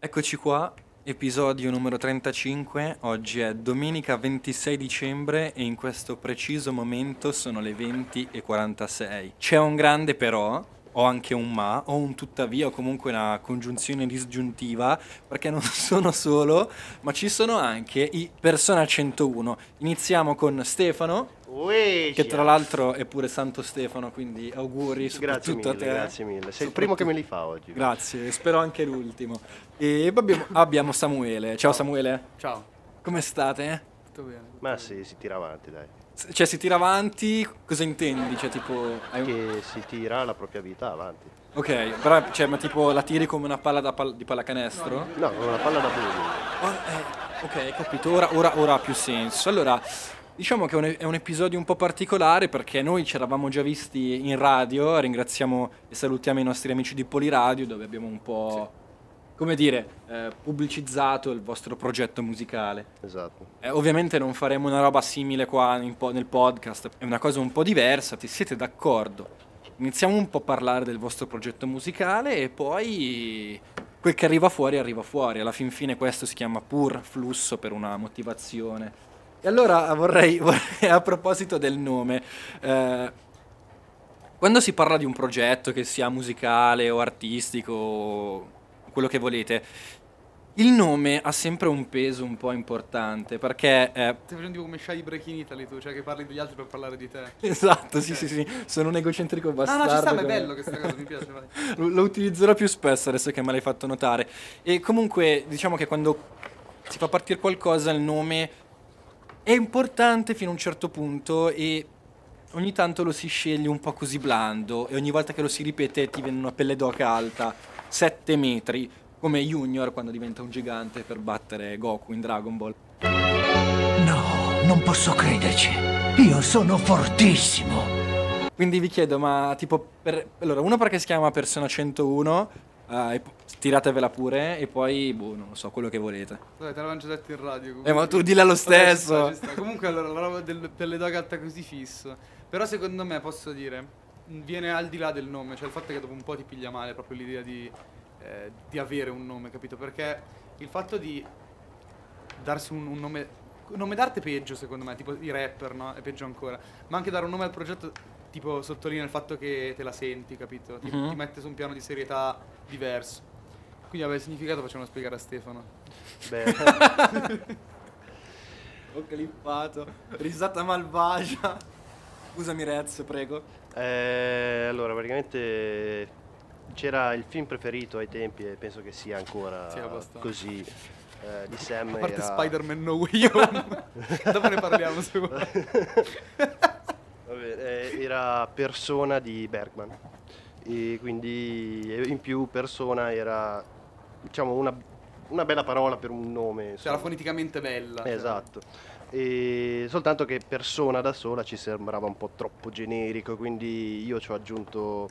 Eccoci qua, episodio numero 35. Oggi è domenica 26 dicembre e in questo preciso momento sono le 20.46. C'è un grande però, ho anche un ma, ho un tuttavia o comunque una congiunzione disgiuntiva perché non sono solo, ma ci sono anche i Persona 101. Iniziamo con Stefano. Uè, Che tra l'altro è pure Santo Stefano, quindi auguri Grazie soprattutto mille, a te. grazie mille. Sei il primo che me li fa oggi. Grazie, spero anche l'ultimo. E abbiamo, abbiamo Samuele. Ciao Samuele, Ciao, come state? tutto bene? Ma sì, si tira avanti, dai. Cioè, si tira avanti, cosa intendi? Cioè, tipo... hai Che si tira la propria vita avanti. Ok, però, cioè, ma tipo la tiri come una palla da pal- di pallacanestro? No, con una palla da bowling. Oh, eh, ok, capito, ora, ora- ora ha più senso. Allora, diciamo che è un, è un episodio un po' particolare perché noi ci eravamo già visti in radio, ringraziamo e salutiamo i nostri amici di Poliradio dove abbiamo un po', come dire, eh, pubblicizzato il vostro progetto musicale. Esatto. Eh, ovviamente non faremo una roba simile qua po- nel podcast, è una cosa un po' diversa, ti siete d'accordo? Iniziamo un po' a parlare del vostro progetto musicale e poi quel che arriva fuori arriva fuori. Alla fin fine questo si chiama pur flusso per una motivazione. E allora vorrei, vorrei- a proposito del nome, eh, quando si parla di un progetto che sia musicale o artistico, quello che volete, il nome ha sempre un peso un po' importante perché... eh, Stai facendo come Shy Break in Italy tu, cioè che parli degli altri per parlare di te. esatto, sì, sì, sì, sono un egocentrico No, bastardo. no, ci sta, ma è bello questa cosa, mi piace, lo utilizzerò più spesso adesso che me l'hai fatto notare. E comunque, diciamo che quando si fa partire qualcosa, il nome è importante fino a un certo punto e ogni tanto lo si sceglie un po' così blando e ogni volta che lo si ripete ti viene una pelle d'oca alta, 7 metri, come Junior quando diventa un gigante per battere Goku in Dragon Ball. No, non posso crederci. Io sono fortissimo. Quindi vi chiedo, ma tipo, per, allora, uno perché si chiama Persona 101, eh, e po- tiratevela pure, e poi, boh, non lo so, quello che volete. Vabbè, te l'avevamo già detto in radio. Eh, ma comunque. tu dilla lo Vabbè, ci stesso. sta, ci sta. Comunque, allora, la roba del, delle dog alta così fisso. Però secondo me, posso dire, viene al di là del nome. Cioè il fatto che dopo un po' ti piglia male proprio l'idea di, eh, di avere un nome, capito? Perché il fatto di darsi un, un nome... Un nome d'arte è peggio secondo me, tipo i rapper, no? È peggio ancora. Ma anche dare un nome al progetto, tipo, sottolinea il fatto che te la senti, capito? Ti, Mhm. ti mette su un piano di serietà diverso. Quindi, vabbè, il significato facciamo spiegare a Stefano. Beh, Ho clippato. Risata malvagia. Scusami, Rez, prego. Eh, allora, praticamente c'era il film preferito ai tempi e penso che sia ancora Sì, così. eh, di Sam A parte era... Spider-Man No Way Home. Dopo ne parliamo se vuoi. Vabbè, eh, era persona di Bergman e quindi in più persona era diciamo una, una bella parola per un nome Cioè, insomma. era foneticamente bella. cioè. E soltanto che persona da sola ci sembrava un po' troppo generico quindi io ci ho aggiunto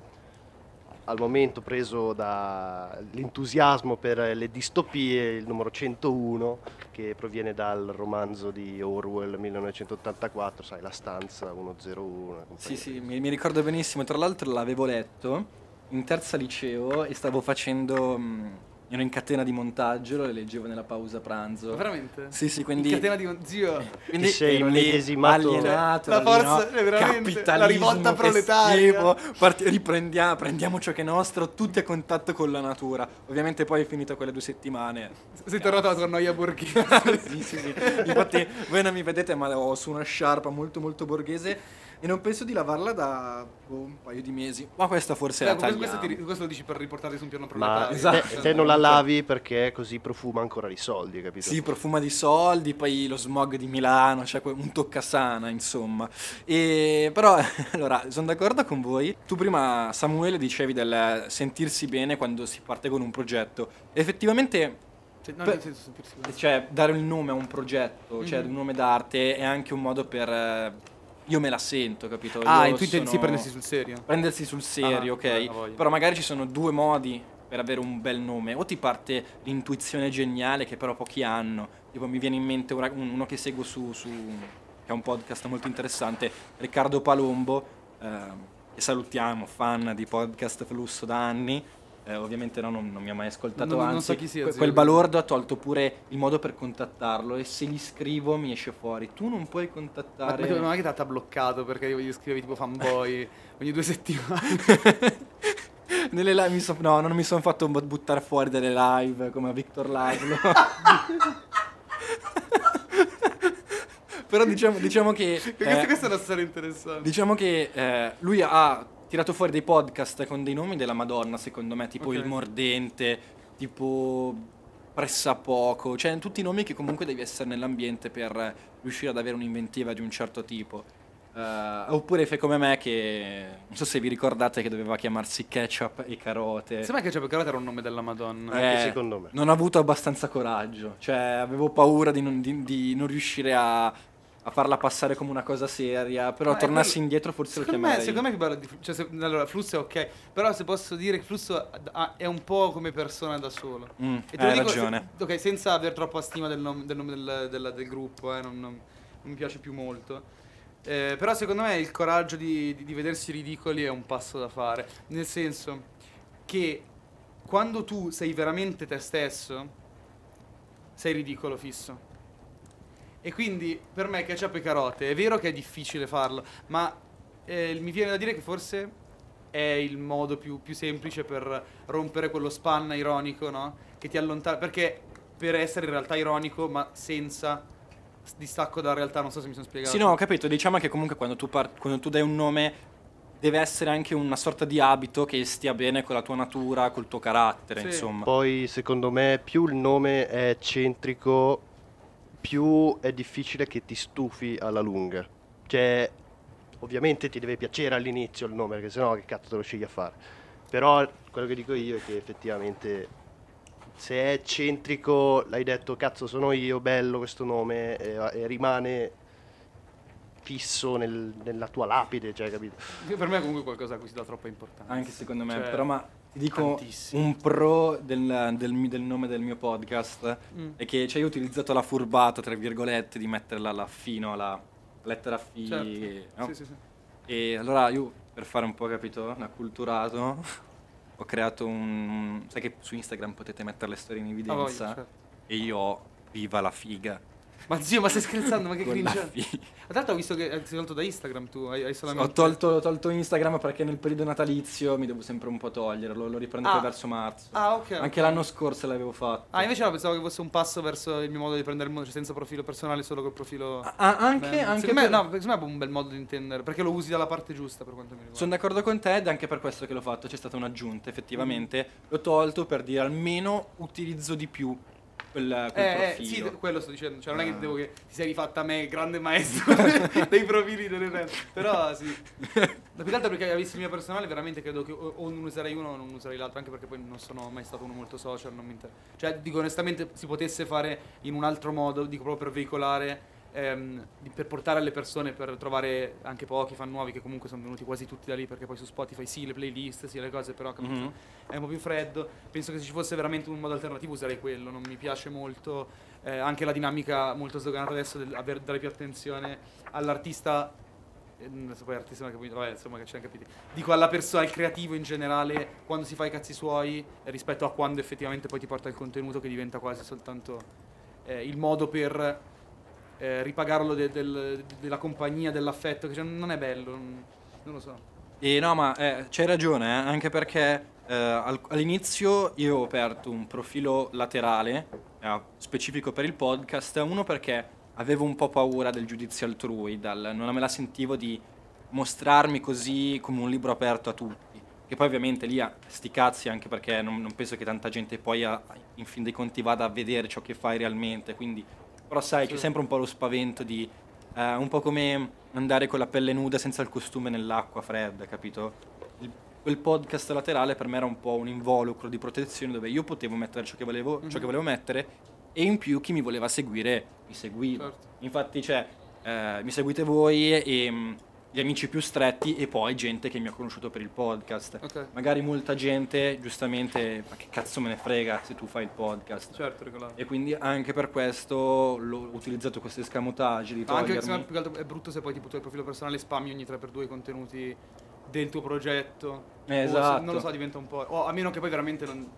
al momento preso dall'entusiasmo per le distopie il numero 101 che proviene dal romanzo di Orwell 1984 sai la stanza 101 Sì, sì, mi, mi ricordo benissimo. Tra l'altro l'avevo letto in terza liceo e stavo facendo... mh, ero in catena di montaggio, lo leggevo nella pausa pranzo. Ma veramente? Sì, sì, quindi... In catena di un zio. Quindi Ti sei immedesimato- alienato la forza- no? è veramente Capitalismo, la rivolta proletaria. Parti- riprendiamo, prendiamo ciò che è nostro, tutti a contatto con la natura. Ovviamente poi è finito quelle due settimane. Sei tornato alla tua noia borghese. sì, sì, sì. Infatti voi non mi vedete ma ho su una sciarpa molto molto borghese e non penso di lavarla da boh, un paio di mesi. Ma questa forse Beh, la questo, tagliamo. questo, ti- questo lo dici per riportarti su un piano Ma proletario. Esatto. te, te non la lavi perché così profuma ancora di soldi, capito? Sì, profuma di soldi, poi lo smog di Milano, c'è que- un toccasana, insomma. E, però, allora, sono d'accordo con voi. Tu prima, Samuele, dicevi del sentirsi bene quando si parte con un progetto. Effettivamente, Cioè, no, Per- cioè, dare il nome a un progetto, cioè Mhm. un nome d'arte, è anche un modo per... eh, io me la sento, capito? Ah, Io tu intendi sono- sì, prendersi sul serio. prendersi sul serio, Ah, ok? eh, voglio. Però magari ci sono due modi per avere un bel nome. O ti parte l'intuizione geniale che però pochi hanno. Tipo mi viene in mente uno che seguo su, su che ha un podcast molto interessante, Riccardo Palombo, ehm, che salutiamo, fan di podcast Flusso da anni. Eh, ovviamente no, non, non mi ha mai ascoltato, Non- non anzi so chi sia, quel balordo ha tolto pure il modo per contattarlo e se gli scrivo mi esce fuori, tu non puoi Ma, contattare... ma, ma che ti ha bloccato perché io gli scrivevi tipo fanboy ogni due settimane? Nelle live mi son- no, non mi sono fatto bu- buttare fuori dalle live come a Victor Laszlo. Però diciamo, diciamo che... questa, eh, questa è una storia interessante. Diciamo che eh, lui ha tirato fuori dei podcast con dei nomi della Madonna, secondo me, tipo Ok. Il Mordente, tipo Pressapoco, cioè tutti nomi che comunque devi essere nell'ambiente per riuscire ad avere un'inventiva di un certo tipo. Eh, oppure fai come me che non so se vi ricordate che doveva chiamarsi Ketchup e Carote. Sembra che Giappone Carota era un nome della Madonna. Anche Eh, secondo me. Non ho avuto abbastanza coraggio, cioè avevo paura di non, di- di non riuscire a, a farla passare come una cosa seria, però Ah, tornassi quello- indietro forse lo Secondo me, chiamerei. secondo me è più bello di cioè, se- allora, Flusso è ok, però se posso dire che Flusso è un po' come persona da solo. Mm, E hai dico se- ragione. ok, senza aver troppa stima del nome del, nome del- della- del gruppo, eh, non, non- non mi piace più molto. Eh, però secondo me il coraggio di, di- di vedersi ridicoli è un passo da fare. Nel senso che quando tu sei veramente te stesso, sei ridicolo fisso. E quindi per me ketchup e carote è vero che è difficile farlo, ma eh, mi viene da dire che forse è il modo più, più semplice per rompere quello spanna ironico, no? Che ti allontana. Perché per essere in realtà ironico, ma senza distacco dalla realtà, non so se mi sono spiegato. Sì, no, ho capito. Diciamo che comunque quando tu, par- quando tu dai un nome deve essere anche una sorta di abito che stia bene con la tua natura, col tuo carattere, Sì. insomma. Poi secondo me più il nome è eccentrico, più è difficile che ti stufi alla lunga. Cioè, ovviamente ti deve piacere all'inizio il nome, perché sennò che cazzo te lo scegli a fare. Però quello che dico io è che effettivamente se è eccentrico, l'hai detto cazzo sono io, bello questo nome, e, e rimane fisso nel- nella tua lapide, cioè, capito? Per me è comunque qualcosa a cui si dà troppa importanza. Anche secondo me. Cioè, Però, ma ti dico tantissimo. un pro del, del del nome del mio podcast Mm. è che cioè, io ho utilizzato la furbata, tra virgolette, di metterla là fino alla lettera F. Certo. no? Sì, sì, sì. E allora io, per fare un po', capito, acculturato, ho creato un... Sai che su Instagram potete mettere le storie in Ah, evidenza? voglio, certo. E io ho Viva la figa. Ma zio, ma stai scherzando? Ma che cringe. Tra l'altro ho visto che sei tolto da Instagram tu, hai, hai solamente... Ho tolto, ho tolto Instagram perché nel periodo natalizio mi devo sempre un po' toglierlo, lo riprendo poi Ah. verso marzo. Ah, ok. Anche l'anno scorso l'avevo fatto. Ah, invece no, pensavo che fosse un passo verso il mio modo di prendere il mondo, cioè senza profilo personale, solo col profilo... Ah, anche, Beh, anche secondo, me, per- no, secondo me è un bel modo di intendere, perché lo usi dalla parte giusta per quanto mi riguarda. Sono d'accordo con te ed è anche per questo che l'ho fatto, c'è stata un'aggiunta, effettivamente. L'ho tolto per dire almeno utilizzo di più quel, quel Eh, eh, sì, profilo. d- quello sto dicendo, cioè non è Ah. che devo che ti sei rifatta a me, grande maestro dei profili delle rap, però sì. Da più che altro perché visto il mio personale, veramente credo che o, o non userei uno o non userei l'altro, anche perché poi non sono mai stato uno molto social, non mi inter... Cioè, dico onestamente, si potesse fare in un altro modo, dico proprio per veicolare, ehm, per portare alle persone, per trovare anche pochi fan nuovi, che comunque sono venuti quasi tutti da lì, perché poi su Spotify sì, le playlist, sì, le cose, però capito? Mhm. è un po' più freddo. Penso che se ci fosse veramente un modo alternativo userei quello. Non mi piace molto eh, anche la dinamica molto sdoganata adesso del aver- dare più attenzione all'artista. eh, Adesso poi artista non ho capito, vabbè, insomma che ci hanno capito. Dico alla persona, al creativo in generale, quando si fa i cazzi suoi, rispetto a quando effettivamente poi ti porta il contenuto che diventa quasi soltanto eh, il modo per eh, ripagarlo de- del- della compagnia, dell'affetto, che cioè, non è bello, non, lo so. E no, ma eh, c'hai ragione, eh, anche perché eh, al- all'inizio io ho aperto un profilo laterale eh, specifico per il podcast, uno perché avevo un po' paura del giudizio altrui, dal, non me la sentivo di mostrarmi così come un libro aperto a tutti. Che poi ovviamente lì a sti cazzi, anche perché non, non penso che tanta gente poi a- in fin dei conti vada a vedere ciò che fai realmente, quindi... Però sai, c'è Sì. sempre un po' lo spavento di... eh, un po' come andare con la pelle nuda senza il costume nell'acqua fredda, capito? Il- quel podcast laterale per me era un po' un involucro di protezione dove io potevo mettere ciò che volevo, ciò Mhm. che volevo mettere e in più chi mi voleva seguire mi seguiva. Certo. Infatti, cioè, eh, mi seguite voi e mm, gli amici più stretti e poi gente che mi ha conosciuto per il podcast. Ok. Magari molta gente, giustamente, ma che cazzo me ne frega se tu fai il podcast. Certo, regolare. E quindi anche per questo l'ho utilizzato questo escamotage di No, anche togliermi. se più altro è brutto se poi tipo tu hai il profilo personale spammi ogni 3x2 i contenuti del tuo progetto. Eh, O se- esatto. non lo so, diventa un po'... O a meno che poi veramente non-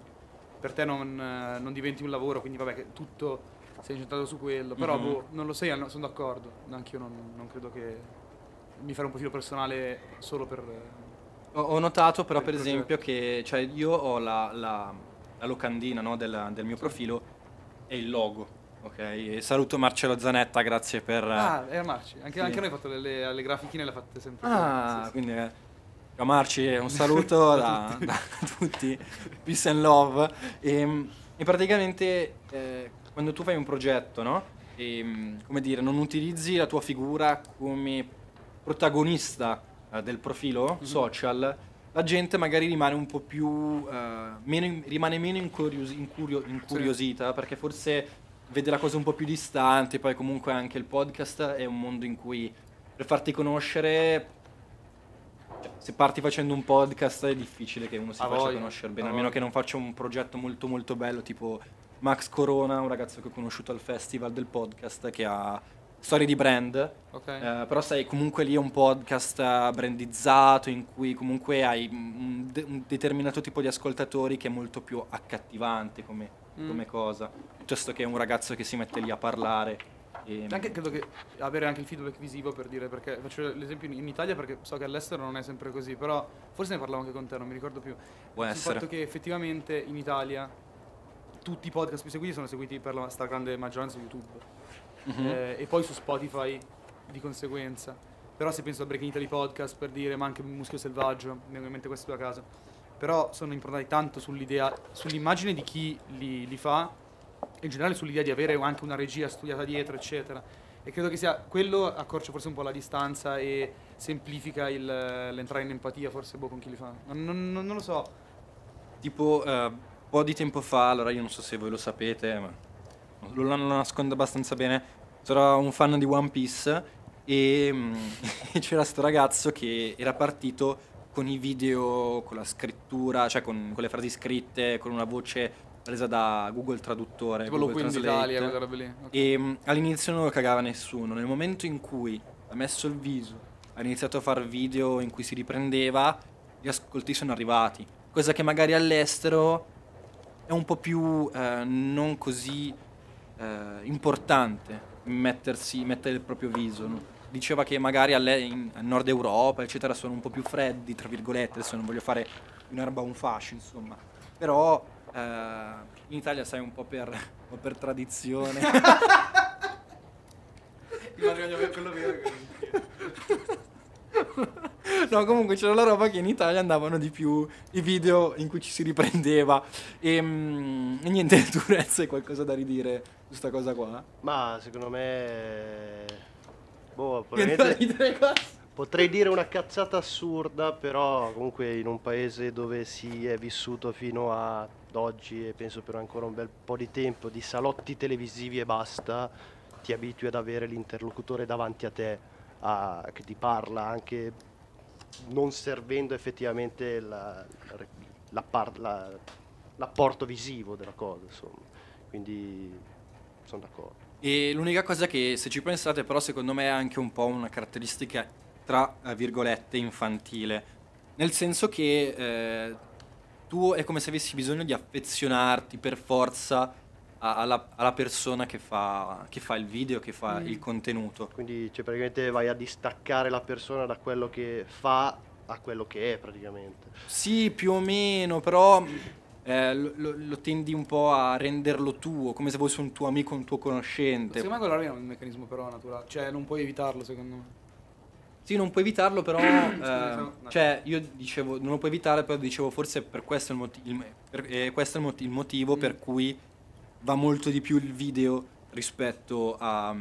per te non, eh, non diventi un lavoro, quindi vabbè che tutto sei incentrato su quello. Però Mhm. boh, non lo sei, no, sono d'accordo. Anch'io non, non credo che mi fare un profilo personale solo per... eh, Ho, ho notato però per progetto. esempio che cioè, io ho la, la- la locandina no, del, del mio profilo e il logo, ok? Saluto Marcello Zanetta, grazie per... Ah, era Marci. Anche, sì. anche noi abbiamo fatto le, le grafichine, le fatte sempre. Ah, Sì, sì. quindi eh, ciao Marci, un saluto da, da tutti, peace and love. E, e praticamente eh, quando tu fai un progetto, no? E, mm, come dire, non utilizzi la tua figura come protagonista eh, del profilo Mhm. social, la gente magari rimane un po' più, eh, meno rimane meno incurios- incurio- incuriosita perché forse vede la cosa un po' più distante, poi comunque anche il podcast è un mondo in cui per farti conoscere, cioè, se parti facendo un podcast è difficile che uno si Ha faccia voglia, conoscere bene, a meno voglia. che non faccia un progetto molto molto bello tipo Max Corona, un ragazzo che ho conosciuto al festival del podcast che ha storie di brand. Ok. Eh, però sai, comunque lì è un podcast eh, brandizzato in cui comunque hai un, de- un determinato tipo di ascoltatori che è molto più accattivante come, Mm. come cosa, piuttosto che un ragazzo che si mette lì a parlare. E... Anche credo che avere anche il feedback visivo per dire perché faccio l'esempio in, Italia perché so che all'estero non è sempre così, però forse ne parlavo anche con te, non mi ricordo più. Può essere. fatto che effettivamente in Italia tutti i podcast più seguiti sono seguiti per la stragrande maggioranza su YouTube Mhm. eh, e poi su Spotify di conseguenza. Però se penso a Breaking Italy Podcast per dire, ma anche Muschio Selvaggio, mi vengono in mente due a caso. Però sono improntati tanto sull'idea, sull'immagine di chi li, li fa e in generale sull'idea di avere anche una regia studiata dietro, eccetera. E credo che sia quello accorcia forse un po' la distanza e semplifica il- l'entrare in empatia forse boh, con chi li fa. Non, non- non- lo so. Tipo, eh, un po' di tempo fa, allora io non so se voi lo sapete, ma lo, lo nascondo abbastanza bene. Sono un fan di One Piece e, mm, c'era sto ragazzo che era partito con i video, con la scrittura, cioè con, con le frasi scritte, con una voce presa da Google Traduttore. Tipo Google Translate. d'Italia, quelle robe lì. Ok. E mh, all'inizio non lo cagava nessuno. Nel momento in cui ha messo il viso, ha iniziato a fare video in cui si riprendeva, gli ascolti sono arrivati. Cosa che magari all'estero è un po' più eh, non così eh, importante mettersi, mettere il proprio viso. no? Diceva che magari alle- in, a nord Europa, eccetera, sono un po' più freddi, tra virgolette. Adesso non voglio fare un'erba un fascio, insomma. Però eh, in Italia sai un po' per, po' per tradizione. quello vero No, comunque c'era la roba che in Italia andavano di più i video in cui ci si riprendeva. E, mm, e niente, tu Rez, hai qualcosa da ridire su sta cosa qua? Ma secondo me... Boh, probabilmente... Potrei dire una cazzata assurda, però comunque in un paese dove si è vissuto fino ad oggi e penso per ancora un bel po' di tempo di salotti televisivi e basta, ti abitui ad avere l'interlocutore davanti a te a- che ti parla anche non servendo effettivamente la- la- la l'apporto visivo della cosa, insomma. Quindi sono d'accordo. E l'unica cosa che, se ci pensate, però, secondo me è anche un po' una caratteristica, tra virgolette, infantile. Nel senso che eh, tu è come se avessi bisogno di affezionarti per forza alla, alla persona che fa, che fa il video, che fa Mm. il contenuto. Quindi cioè, praticamente vai a distaccare la persona da quello che fa a quello che è praticamente. Sì, più o meno, però eh, lo, lo- tendi un po' a renderlo tuo, come se fosse un tuo amico, un tuo conoscente. Secondo me quello è un meccanismo però naturale, cioè non puoi evitarlo secondo me. Sì, non puoi evitarlo, però. Scusa, eh, no. cioè, io dicevo, non lo puoi evitare, però dicevo, forse per questo è il, moti- il- per- eh, questo è il, moti- il motivo Mm. per cui va molto di più il video rispetto a-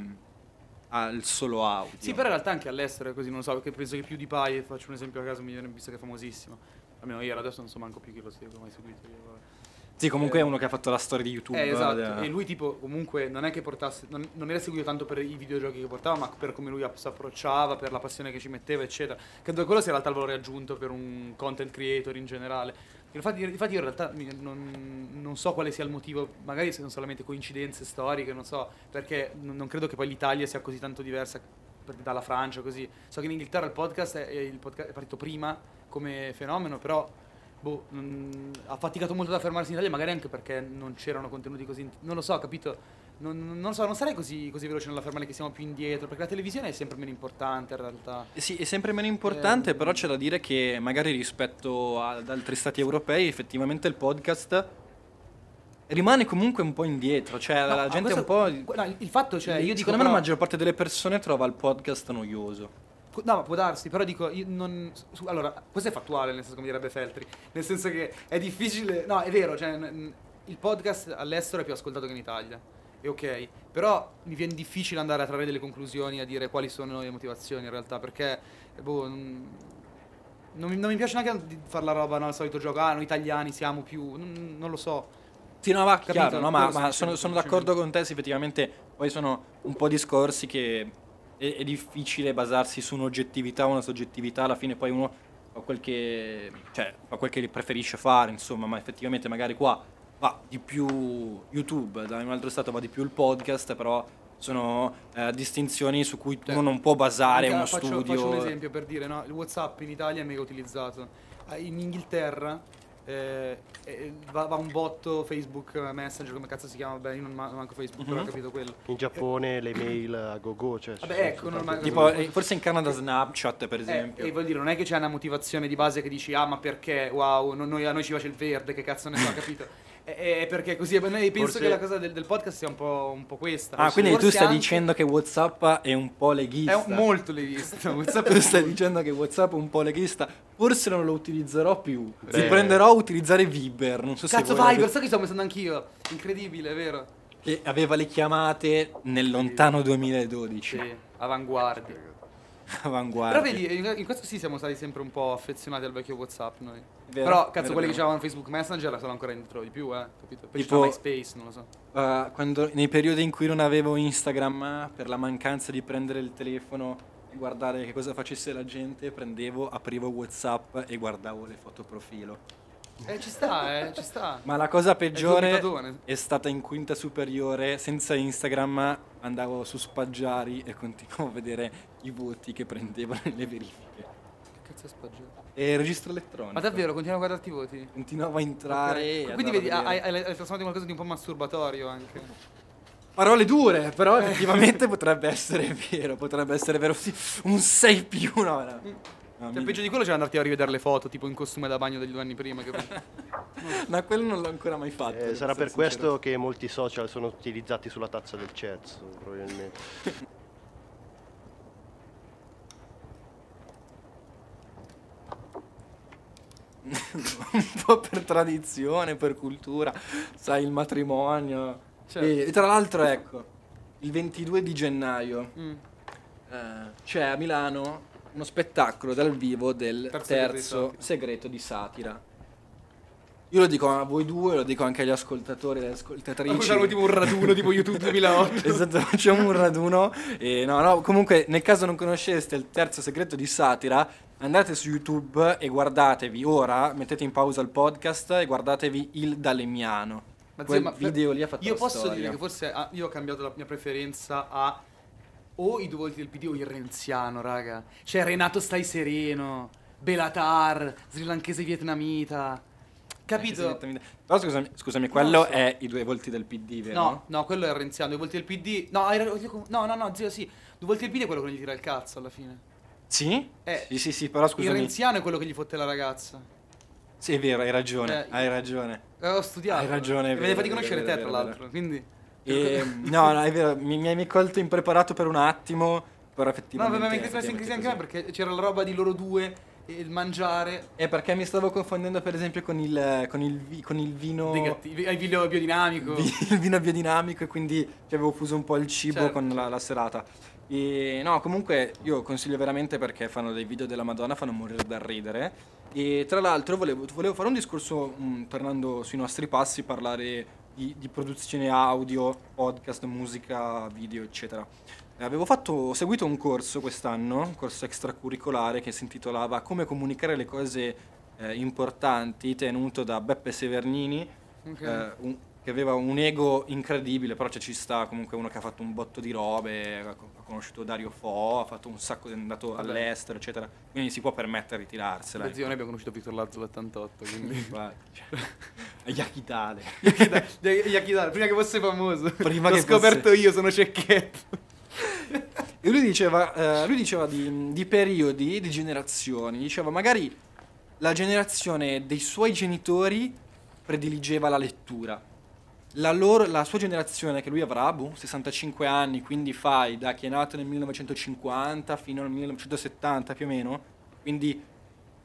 al solo audio. Sì, però in realtà anche all'estero è così, non so, perché penso che PewDiePie, faccio un esempio a caso, mi viene visto che è famosissimo. Almeno io adesso non so manco più chi lo segue, mai seguito io. Sì, comunque eh, è uno che ha fatto la storia di YouTube. Eh, esatto, eh, e lui tipo comunque non è che portasse, non, non era seguito tanto per i videogiochi che portava, ma per come lui si approcciava, per la passione che ci metteva, eccetera. Credo che quello sia in realtà il valore aggiunto per un content creator in generale. Infatti, infatti io in realtà non, non so quale sia il motivo, magari sono solamente coincidenze storiche, non so, perché non, credo che poi l'Italia sia così tanto diversa dalla Francia, così. So che in Inghilterra il podcast è, il podca- è partito prima come fenomeno, però boh, non- ha faticato molto ad affermarsi in Italia, magari anche perché non c'erano contenuti così. Non lo so, capito? Non, non lo so, non sarei così, così veloce nell'affermare che siamo più indietro, perché la televisione è sempre meno importante in realtà. Sì, è sempre meno importante, Eh, però c'è da dire che magari rispetto ad altri stati europei effettivamente il podcast rimane comunque un po' indietro, cioè No, la gente è un questo- po'... no, il- fatto, cioè, io dico Secondo me la maggior parte delle persone trova il podcast noioso. No, ma può darsi, però dico, non... su- allora, questo è fattuale, nel senso come direbbe Feltri, nel senso che è difficile... No, è vero, cioè, il podcast all'estero è più ascoltato che in Italia, è ok, però mi viene difficile andare a trarre delle conclusioni, a dire quali sono le motivazioni in realtà, perché, boh, non, non mi, non mi piace neanche di fare la roba, no, al solito gioco, ah, noi italiani siamo più... non, non lo so. Sì, no, va Capito? chiaro, no, ma, ma sono, sono d'accordo con te, sì, effettivamente poi sono un po' discorsi che è, è difficile basarsi su un'oggettività o una soggettività, alla fine poi uno fa quel che, cioè, fa quel che preferisce fare, insomma, ma effettivamente magari qua va di più YouTube, da un altro stato va di più il podcast, però sono eh, distinzioni su cui Cioè, uno non può basare uno faccio, studio. Faccio un esempio per dire, no? Il WhatsApp in Italia è mega utilizzato. Ah, In Inghilterra eh, eh, va, va un botto Facebook Messenger, come cazzo si chiama? Beh, io non ma- manco Facebook, però ho Mhm. capito quello. In Giappone le mail a go-go, cioè... ci Vabbè, ecco, soltanto- normale- Tipo, eh, forse in Canada Snapchat, per Eh, esempio. e vuol dire, non è che c'è una motivazione di base che dici, ah, ma perché? Wow, non- noi- a noi ci piace il verde, che cazzo ne so, capito? È, è perché così, noi penso Forse- che la cosa del, del podcast sia un po', un po' questa. Ah, quindi tu Forse stai anche- dicendo che WhatsApp è un po' leghista. È un- molto leghista. WhatsApp tu stai dicendo che WhatsApp è un po' leghista. Forse non lo utilizzerò più. Beh. Riprenderò a utilizzare Viber. Non so Cazzo se Viber, sai che sto pensando anch'io? Incredibile, vero? Che aveva le chiamate nel lontano 2012. Sì, avanguardia. Avanguardia. Però vedi, in in questo sì siamo stati sempre un po' affezionati al vecchio WhatsApp noi. Vero, Però, vero, cazzo, quelli che vero. c'avevano Facebook Messenger sono ancora indietro di più, eh, capito? Poi Tipo- MySpace, non lo so. Uh, quando, nei periodi in cui non avevo Instagram, per la mancanza di prendere il telefono e guardare che cosa facesse la gente, prendevo, aprivo WhatsApp e guardavo le foto profilo. Eh, ci sta, eh, ci sta. Ma la cosa peggiore gomitatone. è stata in quinta superiore, senza Instagram andavo su Spaggiari e continuavo a vedere i voti che prendevano nelle verifiche. Che cazzo è spaggiato? E il registro elettronico. Ma davvero, continua a guardarti i voti? Continuavo a entrare e Ok. Quindi vedi, hai, hai, hai trasformato in qualcosa di un po' masturbatorio anche. Parole dure, però effettivamente potrebbe essere vero, potrebbe essere vero. Sì, un 6 più, no, no. No, Cioè, peggio di quello c'è andarti a rivedere le foto, tipo in costume da bagno degli due anni prima. Che... No, quello non l'ho ancora mai fatto. Eh, sarà per questo sincero. che molti social sono utilizzati sulla tazza del cezzo, probabilmente. un po' per tradizione, per cultura, sai, il matrimonio. Certo. E, e tra l'altro, ecco, il 22 di gennaio Mm. eh, c'è a Milano uno spettacolo dal vivo del Terzo terzo, segreto di satira. Io lo dico a voi due, lo dico anche agli ascoltatori e alle ascoltatrici. Facciamo tipo un raduno tipo YouTube 2008. Esatto, facciamo un raduno. E no, no, comunque, nel caso non conosceste il terzo segreto di satira, andate su YouTube e guardatevi ora, mettete in pausa il podcast e guardatevi il Dalemiano. Ma Quel zio, ma- video lì ha fatto Io posso storia. dire che forse ah, io ho cambiato la mia preferenza a o i due volti del PD o il renziano, raga. Cioè Renato stai sereno, Belatar, srilankese vietnamita. Capito? Però scusami, scusami quello lo so. è i due volti del PD, vero? No, no, quello è il renziano, due volti del PD. No, no, no, no, zio, sì. Due volti del PD è quello che gli tira il cazzo alla fine. Sì? Eh, sì, sì, sì, però Il scusami. renziano è quello che gli fotte la ragazza. Sì, è vero, hai ragione, Eh, hai ragione. Eh, Ho studiato. Hai ragione, è vero, ne fate conoscere te, tra l'altro. Quindi. E, no, no, è vero, mi, mi hai colto impreparato per un attimo, però No, effettivamente... vabbè, ma in questa effettivamente anche a me perché c'era la roba di loro due, e il mangiare, È perché mi stavo confondendo per esempio con il, con il, vi- con il vino... cattivi, hai video biodinamico. il vino biodinamico e quindi ci avevo fuso un po' il cibo Certo, con la, la serata. E no, comunque io consiglio veramente perché fanno dei video della Madonna, fanno morire dal ridere. E tra l'altro volevo, volevo fare un discorso, mh, tornando sui nostri passi, parlare di, di produzione audio, podcast, musica, video, eccetera. Eh, Avevo fatto, ho seguito un corso quest'anno, un corso extracurricolare che si intitolava Come comunicare le cose eh, importanti, tenuto da Beppe Severnini, Ok. eh, un- che aveva un ego incredibile, però cioè, ci sta comunque uno che ha fatto un botto di robe, ha co- ha conosciuto Dario Fo, ha fatto un sacco, è andato Vabbè. all'estero, eccetera. Quindi si può permettere di ritirarsela. Beh, zio, noi abbiamo conosciuto Victor Lazzo l'88, quindi... Yakitale. Yakidar, prima che fosse famoso. Prima L'ho che scoperto io, sono cecchetto. E lui diceva, eh, lui diceva di, di periodi, di generazioni, diceva magari la generazione dei suoi genitori prediligeva la lettura. La, loro- la sua generazione, che lui avrà, boh, 65 anni, quindi fai da chi è nato nel 1950 fino al 1970 più o meno, quindi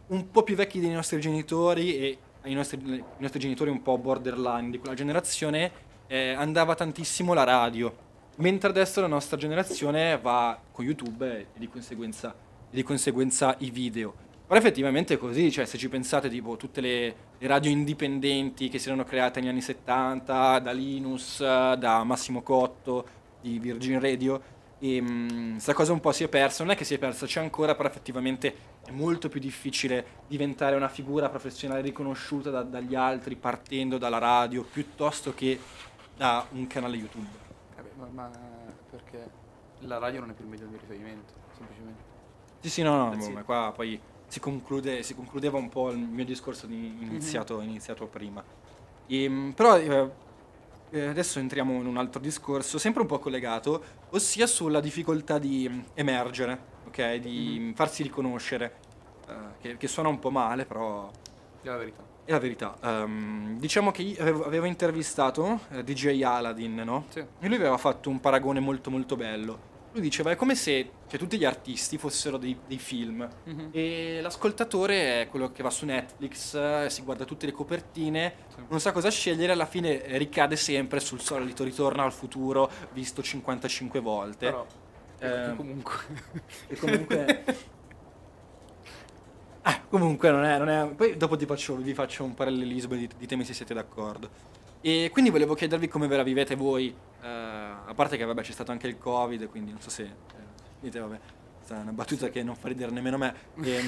un po' più vecchi dei nostri genitori e i nostri, i nostri genitori un po' borderline di quella generazione, eh, andava tantissimo la radio. Mentre adesso la nostra generazione va con YouTube e di conseguenza, di conseguenza i video. Però effettivamente è così, cioè se ci pensate tipo tutte le, le radio indipendenti che si erano create negli anni 70, da Linus, eh, da Massimo Cotto, di Virgin Radio, e questa cosa un po' si è persa, non è che si è persa, c'è ancora, però effettivamente è molto più difficile diventare una figura professionale riconosciuta da- dagli altri partendo dalla radio piuttosto che da un canale YouTube. Vabbè, ma, ma perché la radio non è più il medio di riferimento, semplicemente. Sì, sì, no, no, Eh, sì. ma qua poi si, conclude, si concludeva un po' il mio discorso di iniziato, iniziato prima. Ehm, però eh, eh, adesso entriamo in un altro discorso, sempre un po' collegato, ossia sulla difficoltà di mm, emergere, ok? Di mm, farsi riconoscere, eh, che, che suona un po' male, però È la verità. è la verità. Ehm, diciamo che io avevo, avevo intervistato eh, DJ Aladdin, no? Sì. E lui aveva fatto un paragone molto molto bello. Lui diceva è come se cioè, tutti gli artisti fossero dei, dei film Mhm. e l'ascoltatore è quello che va su Netflix, eh, si guarda tutte le copertine, Sì. non sa cosa scegliere, alla fine ricade sempre sul solito ritorno al futuro visto 55 volte. Però, Eh, comunque... E comunque... Ah, comunque non è, non è- Poi dopo ti faccio, vi faccio un parallelismo e dit- ditemi se siete d'accordo. E quindi volevo chiedervi come ve la vivete voi, a parte che vabbè c'è stato anche il covid, quindi non so se... eh, dite vabbè, questa è una battuta che non fa ridere nemmeno me. E,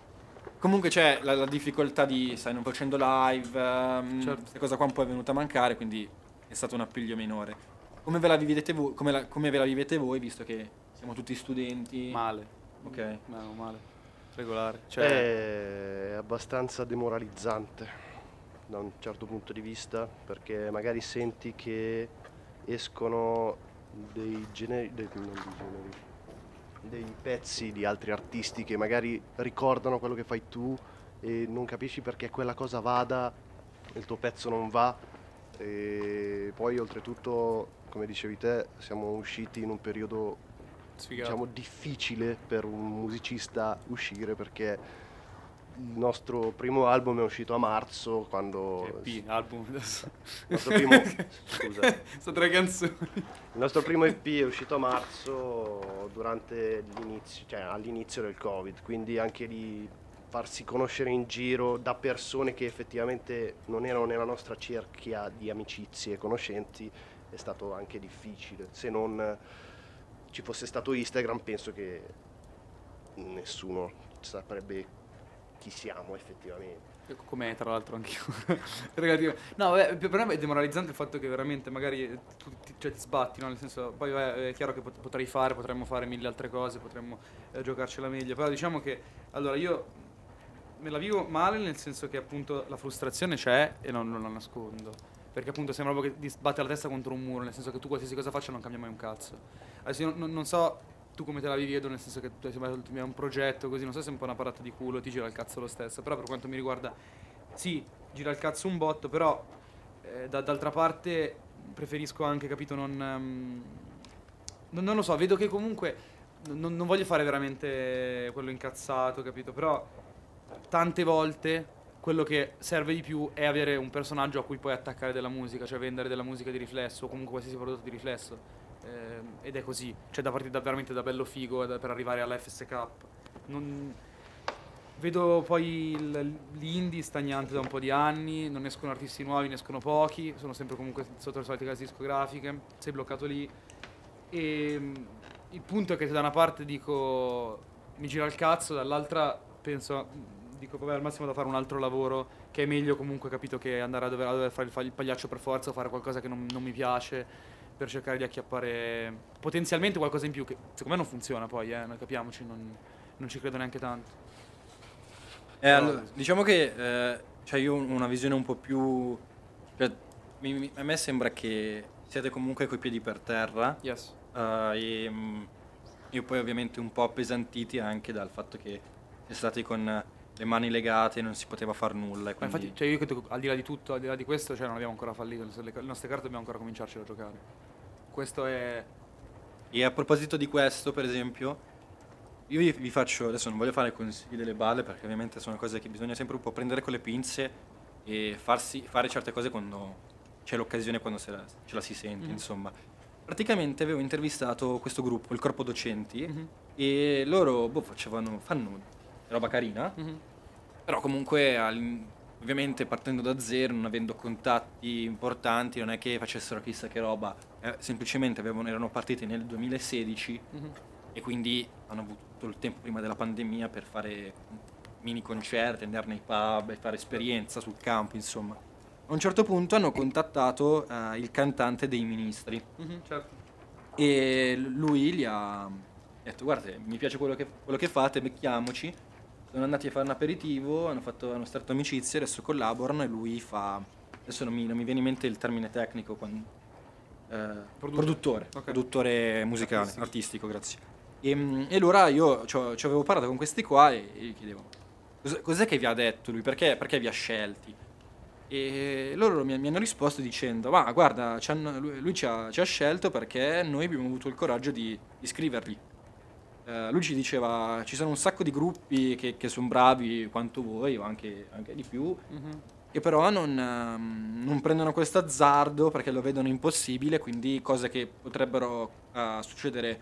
comunque c'è la, la difficoltà di, sai, non facendo live, ehm, Certo. questa cosa qua un po' è venuta a mancare, quindi è stato un appiglio minore. Come ve la vivete voi, come la- come ve la vivete voi visto che siamo tutti studenti? Male. Ok. No, male. Regolare. Cioè, È abbastanza demoralizzante da un certo punto di vista perché magari senti che escono dei generi, dei, generi, dei pezzi di altri artisti che magari ricordano quello che fai tu e non capisci perché quella cosa vada e il tuo pezzo non va e poi oltretutto come dicevi te siamo usciti in un periodo sfigato. diciamo difficile per un musicista uscire perché il nostro primo album è uscito a marzo quando EP, album adesso. il nostro primo scusa Sono tre canzoni. il nostro primo EP è uscito a marzo durante l'inizio cioè all'inizio del covid quindi anche di farsi conoscere in giro da persone che effettivamente non erano nella nostra cerchia di amicizie e conoscenti è stato anche difficile se non ci fosse stato Instagram penso che nessuno saprebbe chi siamo effettivamente Come tra l'altro anch'io. Relativo- No, vabbè, per me è demoralizzante il fatto che veramente magari tu ti, cioè, ti sbatti, no? Nel senso, poi vabbè, è chiaro che pot- potrei fare, potremmo fare mille altre cose, potremmo eh, giocarcela meglio, però diciamo che, allora io me la vivo male nel senso che appunto la frustrazione c'è e non, non la nascondo. Perché appunto sembra proprio che ti sbatte la testa contro un muro, nel senso che tu qualsiasi cosa faccia non cambia mai un cazzo. Adesso io non- non so tu come te la vivi, Edo, nel senso che tu hai "Mi è un progetto così, non so se è un po' una parata di culo, ti gira il cazzo lo stesso, però per quanto mi riguarda, sì, gira il cazzo un botto, però eh, da- d'altra parte preferisco anche, capito, non, ehm, non... non lo so, vedo che comunque non, non voglio fare veramente quello incazzato, capito, però tante volte quello che serve di più è avere un personaggio a cui puoi attaccare della musica, cioè vendere della musica di riflesso o comunque qualsiasi prodotto di riflesso. Ehm, ed è così, cioè da partire da, veramente da bello figo da- per arrivare alla FSK. Non- Vedo poi il- l'indie stagnante da un po' di anni, non escono artisti nuovi, ne escono pochi, sono sempre comunque sotto le solite case discografiche, sei bloccato lì. E mm, il punto è che da una parte dico mi gira il cazzo, dall'altra penso dico, vabbè, al massimo da fare un altro lavoro che è meglio comunque, capito, che andare a dover, a dover fare il, il pagliaccio per forza o fare qualcosa che non, non mi piace per cercare di acchiappare potenzialmente qualcosa in più che secondo me non funziona poi, eh, noi capiamoci, non, non ci credo neanche tanto. Eh, allora, diciamo che eh, cioè io ho una visione un po' più... cioè, mi- mi- a me sembra che siete comunque coi piedi per terra Yes. eh, e, mm, e poi ovviamente un po' appesantiti anche dal fatto che siete stati con le mani legate non si poteva far nulla. quindi- infatti, cioè io credo che al di là di tutto, al di là di questo, cioè non abbiamo ancora fallito, le nostre carte dobbiamo ancora cominciarci a giocare. Questo è... E a proposito di questo, per esempio, io vi, vi faccio, adesso non voglio fare consigli delle balle perché ovviamente sono cose che bisogna sempre un po' prendere con le pinze e farsi, fare certe cose quando c'è l'occasione, quando se la- ce la si sente, Mhm. insomma. Praticamente avevo intervistato questo gruppo, il corpo docenti, Mhm. e loro boh, facevano, fanno roba carina, Mhm. però comunque ovviamente partendo da zero, non avendo contatti importanti, non è che facessero chissà che roba, eh, semplicemente avevano- erano partiti nel 2016 Mhm. e quindi hanno avuto tutto il tempo prima della pandemia per fare mini concerti, andare nei pub e fare esperienza sul campo, insomma. A un certo punto hanno contattato eh, il cantante dei ministri Mhm, certo. e lui gli ha detto guarda mi piace quello che, quello che fate, becchiamoci. Sono andati a fare un aperitivo, hanno, fatto, hanno stretto amicizia, adesso collaborano e lui fa... Adesso non mi, non mi viene in mente il termine tecnico, quan- eh, produttore, Ok. produttore musicale, Artistico. artistico, grazie. E, mm, e allora io ci avevo parlato con questi qua e, e gli chiedevo "Cos- cos'è che vi ha detto lui, perché, perché vi ha scelti? E loro mi, mi hanno risposto dicendo ma guarda lui, lui ci, ha, ci ha scelto perché noi abbiamo avuto il coraggio di iscriverli. Eh, lui ci diceva ci sono un sacco di gruppi che, che sono bravi quanto voi o anche, anche di più Mhm. Che però non, ehm, non prendono questo azzardo perché lo vedono impossibile, quindi cose che potrebbero eh, succedere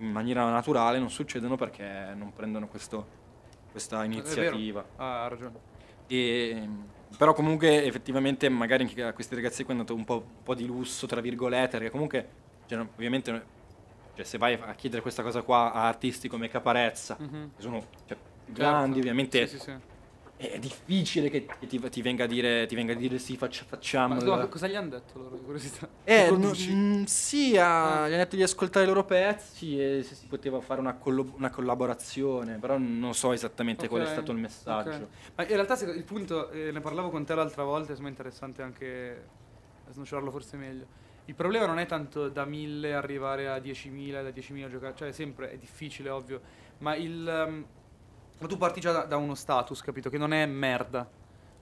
in maniera naturale non succedono perché non prendono questo- questa vero. iniziativa. Ah, ha ragione. E, però comunque effettivamente magari anche a questi ragazzi qui è andato un po', un po' di lusso, tra virgolette, perché comunque cioè, ovviamente cioè, se vai a chiedere questa cosa qua a artisti come Caparezza, Mhm. che sono cioè, Certo. grandi ovviamente, Sì, sì, sì. È difficile che, ti, ti venga a dire, ti venga a dire sì, faccia- facciamo. Ma cosa gli hanno detto loro? Curiosità. Eh, no- produci? mm, sì, ha- Ah. gli hanno detto di ascoltare i loro pezzi e se si poteva fare una, collo- una collaborazione, però non so esattamente qual è stato il messaggio. ok. Ma in realtà il punto, eh, ne parlavo con te l'altra volta, insomma è interessante anche snocciarlo forse meglio. Il problema non è tanto da 1000 arrivare a 10.000, da 10.000 giocare, cioè sempre è difficile, ovvio, ma il... ehm, ma tu parti già da, da uno status, capito? Che non è merda.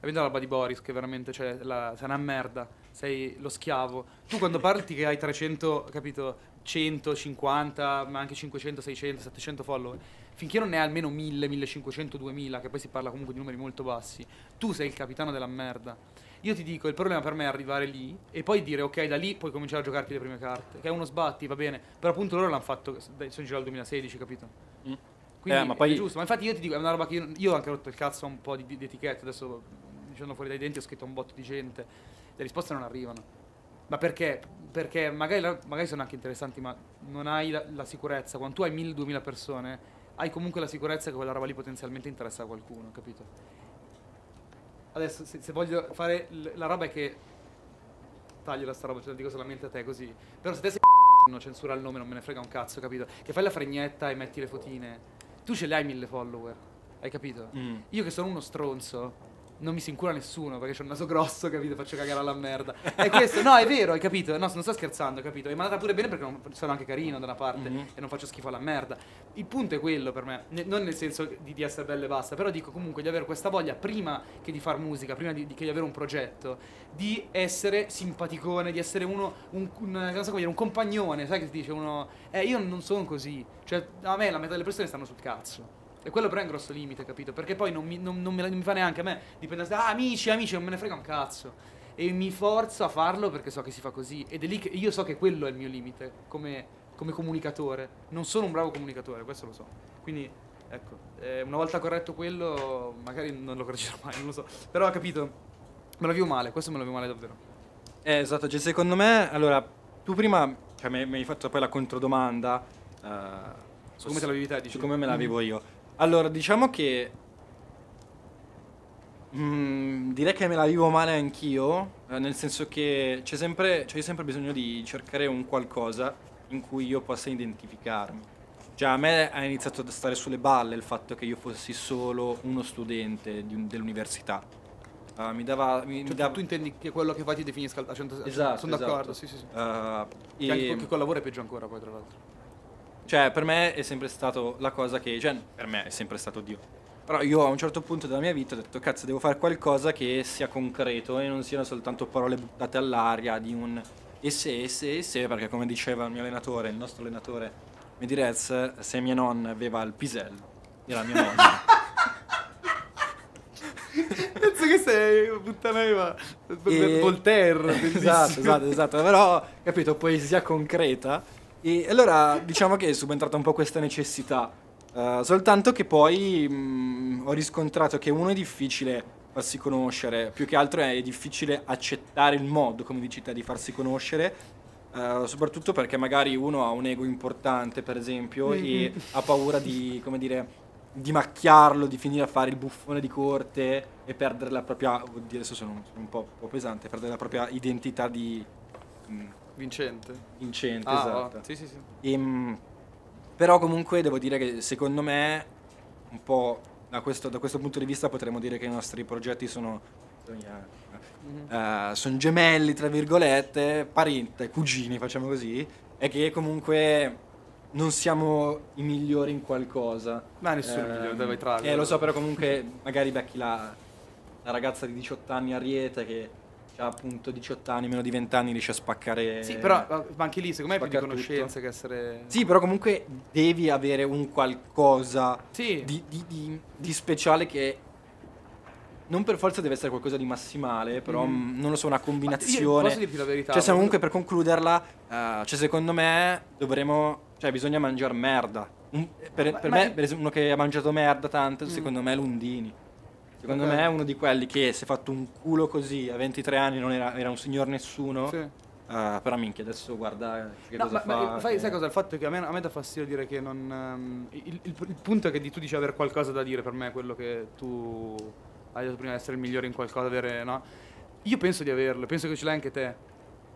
Avendo la roba di Boris, che veramente cioè, la- sei una merda, sei lo schiavo. Tu quando parti che hai 300, capito, 150, ma anche 500, 600, 700 follower, finché non ne hai almeno 1000, 1500, 2000, che poi si parla comunque di numeri molto bassi, tu sei il capitano della merda. Io ti dico, il problema per me è arrivare lì e poi dire ok, da lì puoi cominciare a giocarti le prime carte, che è uno sbatti, va bene, però appunto loro l'hanno fatto, sono già al 2016, capito? Mm. Quindi Eh, ma poi- è giusto, ma infatti io ti dico, è una roba che io, io ho anche rotto il cazzo a un po' di, di etichette, adesso dicendo fuori dai denti ho scritto un botto di gente, le risposte non arrivano. Ma perché? Perché magari, magari sono anche interessanti, ma non hai la, la sicurezza. Quando tu hai 1000-2000 persone, hai comunque la sicurezza che quella roba lì potenzialmente interessa a qualcuno, capito? Adesso, se, se voglio fare l- la roba è che taglio la sta roba, ce la dico solamente a te così. Però se te sei non censura il nome, non me ne frega un cazzo, capito? Che fai la fregnetta e metti le fotine. Tu ce li hai mille follower, hai capito? Mm. Io che sono uno stronzo, non mi si incura nessuno perché ho il naso grosso, capito? Faccio cagare alla merda. È questo, no, è vero, hai capito? No, non sto scherzando, capito? E mi è andata pure bene perché non- sono anche carino da una parte Mhm. e non faccio schifo alla merda. Il punto è quello per me, ne- non nel senso di, di essere bello e basta, però dico comunque di avere questa voglia prima che di far musica, prima di, di- che di avere un progetto, di essere simpaticone, di essere uno, un, un, so come dire, un compagnone, sai che si dice uno, eh io non sono così, cioè a me la metà delle persone stanno sul cazzo. E quello però è un grosso limite, capito? Perché poi non mi, non- non me la- non mi fa neanche a me. Dipende da... Ah, amici, amici, non me ne frega un cazzo. E mi forzo a farlo perché so che si fa così. Ed è lì che io so che quello è il mio limite come, come comunicatore. Non sono un bravo comunicatore, questo lo so. Quindi, ecco, eh, una volta corretto quello, magari non lo correggerò mai, non lo so. Però ho capito, me lo vivo male, questo me lo vivo male davvero. Eh, esatto, cioè secondo me, allora, tu prima cioè, mi, mi hai fatto poi la controdomanda eh, Su come te la vivi te, dici? su come me la vivo io. Allora, diciamo che Mm, direi che me la vivo male anch'io, eh, nel senso che c'è sempre, c'è sempre bisogno di cercare un qualcosa in cui io possa identificarmi. Cioè a me ha iniziato a stare sulle balle il fatto che io fossi solo uno studente un- dell'università. Eh, mi dava... Mi, mi Cioè, dava tu intendi che quello che fai ti definisca al 100%? Esatto, Sono d'accordo, esatto. sì, sì, sì. eh, Che anche e- con chi col lavoro è peggio ancora poi, tra l'altro. Cioè, per me è sempre stato la cosa che. Cioè, per me è sempre stato Dio. Però io a un certo punto della mia vita ho detto, cazzo, devo fare qualcosa che sia concreto e non siano soltanto parole buttate all'aria di un e se, se, se, perché come diceva il mio allenatore, il nostro allenatore Medirez, se mia nonna aveva il pisello, era mia nonna. Penso che sei puttaneva E- Voltaire, esatto, esatto, esatto. Però, capito, poesia concreta. E allora diciamo che è subentrata un po' questa necessità. Eh, soltanto che poi mh, ho riscontrato che uno è difficile farsi conoscere, più che altro è difficile accettare il modo, come dici te, di farsi conoscere. eh, soprattutto perché magari uno ha un ego importante, per esempio, e ha paura di, come dire, di macchiarlo, di finire a fare il buffone di corte e perdere la propria, oddio adesso sono, sono un, po', un po' pesante, perdere la propria identità di mm, Vincente. vincente, Ah, esatto. oh, sì, sì, sì. Ehm, però comunque devo dire che secondo me un po' da questo, da questo punto di vista potremmo dire che i nostri progetti sono eh, sono gemelli tra virgolette, parenti, cugini facciamo così, e che comunque non siamo i migliori in qualcosa. Ma nessuno è Ehm, migliore, dove trarlo. Eh, lo so, però comunque magari becchi la, la ragazza di 18 anni Ariete che ha appunto 18 anni, meno di 20 anni, riesce a spaccare... Sì, però ma anche lì secondo me è più di conoscenza tutto. che essere... Sì, però comunque devi avere un qualcosa Sì. di, di- di- di speciale che non per forza deve essere qualcosa di massimale, però Mhm. mm, non lo so, una Ma io combinazione. Posso dirti la verità? Cioè, se comunque per concluderla, eh, cioè secondo me dovremo, cioè bisogna mangiare merda. Un- per per me, per esempio, uno che ha mangiato merda tanto, Mm. secondo me è Lundini. Secondo me è uno di quelli che si è fatto un culo così a 23 anni, non era, era un signor nessuno. Sì. eh, però minchia, adesso guarda che No, cosa ma, ma fa. fai, che- sai cosa? Il fatto è che a me, a me dà fastidio dire che non. ehm, il, il- il punto è che di- tu dici avere qualcosa da dire per me, quello che tu hai detto prima, essere il migliore in qualcosa, avere. no? Io penso di averlo, penso che ce l'hai anche te.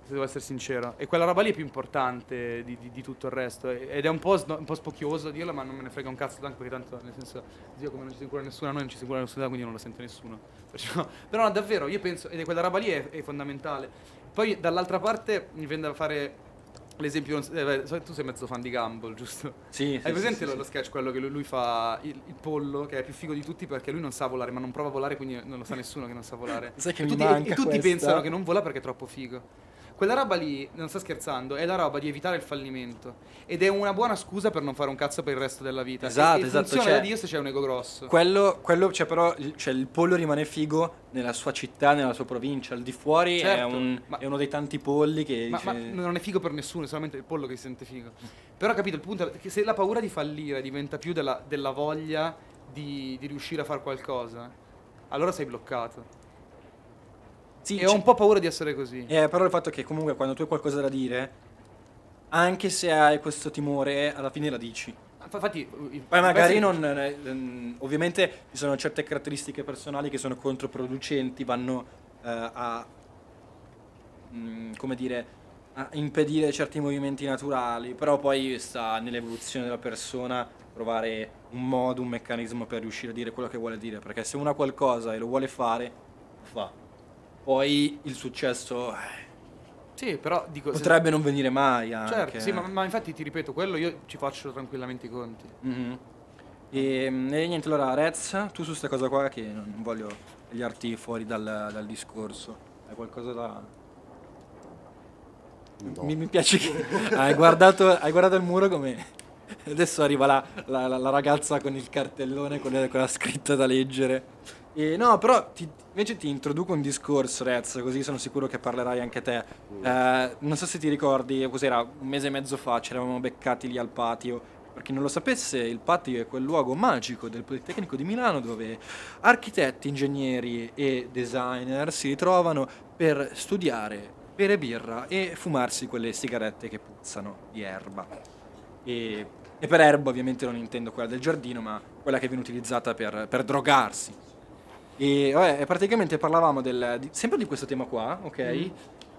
Se devo essere sincero. E quella roba lì è più importante di, di- di tutto il resto. e- Ed è un po', sno- un po' spocchioso dirlo, ma non me ne frega un cazzo anche perché tanto, nel senso, Dio come non ci si cura nessuno, a noi non ci si cura nessuno, quindi non lo sente nessuno. Perciò- però no, davvero, io penso, ed è quella roba lì è, è fondamentale. Poi dall'altra parte mi viene da fare l'esempio, eh, tu sei mezzo fan di Gumball, giusto? Sì, Hai presente sì, lo, sì, lo sì. sketch, quello che lui, lui fa il, il pollo, che è più figo di tutti perché lui non sa volare, ma non prova a volare, quindi non lo sa nessuno che non sa volare. Sai che e mi tutti, manca e tutti questa? pensano che non vola perché è troppo figo. Quella roba lì, non sto scherzando, è la roba di evitare il fallimento. Ed è una buona scusa per non fare un cazzo per il resto della vita. Esatto, e, e esatto, funziona cioè- da Dio se c'è un ego grosso. Quello, quello cioè, però, il- cioè, il pollo rimane figo nella sua città, nella sua provincia. Al di fuori è, Certo, un- ma- è uno dei tanti polli che Ma, dice... ma non è figo per nessuno, è solamente il pollo che si sente figo. Però capito, il punto è che se la paura di fallire diventa più della, della voglia di, di riuscire a fare qualcosa, allora sei bloccato. Sì, e ho un po' paura di essere così. Eh, però il fatto è che comunque quando tu hai qualcosa da dire, anche se hai questo timore, alla fine la dici. Fa- Infatti, i- Poi magari non... eh, ehm, ovviamente ci sono certe caratteristiche personali che sono controproducenti, vanno eh, a... mm, come dire... A impedire certi movimenti naturali, però poi sta nell'evoluzione della persona trovare un modo, un meccanismo per riuscire a dire quello che vuole dire, perché se uno ha qualcosa e lo vuole fare, fa. Poi il successo eh, Sì, però dico... se- potrebbe non venire mai anche. Certo, sì, ma, ma infatti ti ripeto, quello io ci faccio tranquillamente i conti. Mhm. E, mm, e niente, allora Rez, tu su questa cosa qua che non voglio tagliarti fuori dal, dal discorso. Hai qualcosa da... No. Mi, mi piace che hai guardato, hai guardato il muro come... Adesso arriva la, la- la- la ragazza con il cartellone con la, con la scritta da leggere. E no, però ti- invece ti introduco un discorso, Rez, così sono sicuro che parlerai anche te. Eh, non so se ti ricordi, cos'era, un mese e mezzo fa ci eravamo beccati lì al patio. Per chi non lo sapesse, il patio è quel luogo magico del Politecnico di Milano dove architetti, ingegneri e designer si ritrovano per studiare, bere birra e fumarsi quelle sigarette che puzzano di erba. E, e per erba ovviamente non intendo quella del giardino, ma quella che viene utilizzata per, per drogarsi. E vabbè, praticamente parlavamo del, di- sempre di questo tema qua, ok?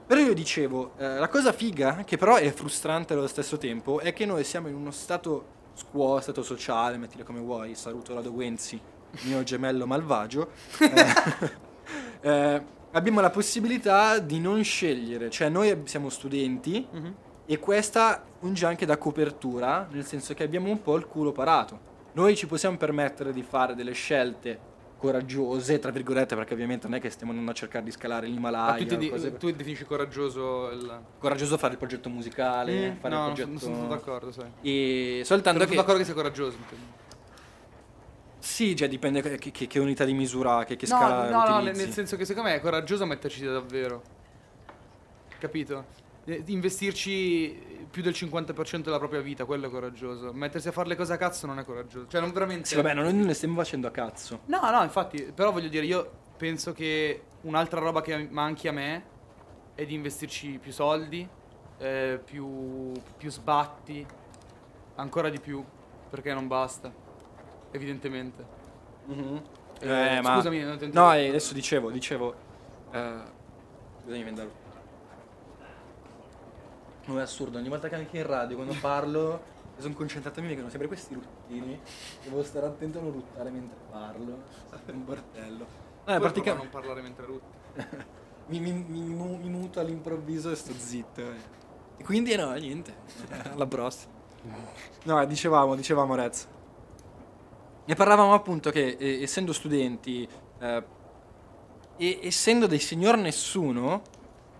Però io dicevo, eh, la cosa figa, che però è frustrante allo stesso tempo, è che noi siamo in uno stato squo, stato sociale, mettile come vuoi, saluto Rado Guenzi, mio gemello malvagio, eh, eh, abbiamo la possibilità di non scegliere, cioè noi siamo studenti e questa funge anche da copertura, nel senso che abbiamo un po' il culo parato. Noi ci possiamo permettere di fare delle scelte coraggiose, tra virgolette, perché ovviamente non è che stiamo andando a cercare di scalare Ah, l'Himalaya. tu, ti di- tu definisci coraggioso il... Coraggioso fare il progetto musicale, Mm, fare no, il progetto... sono- non sono d'accordo, sai. E soltanto Non che... sono d'accordo che sia coraggioso. intendo. Sì, cioè dipende che, che- che unità di misura, che, che No, scala no, no, utilizzi. nel senso che secondo me è coraggioso metterci davvero. Capito? Eh, Investirci più del 50% della propria vita, quello è coraggioso. Mettersi a fare le cose a cazzo non è coraggioso. Cioè, non veramente. Sì, vabbè, noi non le stiamo facendo a cazzo. No, no, infatti, però voglio dire, io penso che un'altra roba che manchi a me è di investirci più soldi, eh, più, più sbatti, ancora di più, perché non basta, evidentemente. Eh, ma... Scusami, non ti No, eh, adesso dicevo, dicevo... Eh... Scusami, Vendalo. Non è assurdo, ogni volta che anche in radio, quando parlo, sono concentrato a me, mi vengono sempre questi ruttini. Devo stare attento a non ruttare mentre parlo. È un bordello. No, Puoi è provare a praticamente... non parlare mentre rutti. mi, mi, mi, mi muto all'improvviso e sto zitto. eh. E quindi no, niente. Alla prossima. No, dicevamo, dicevamo Rez. Ne parlavamo appunto che eh, essendo studenti eh, e essendo dei signor nessuno,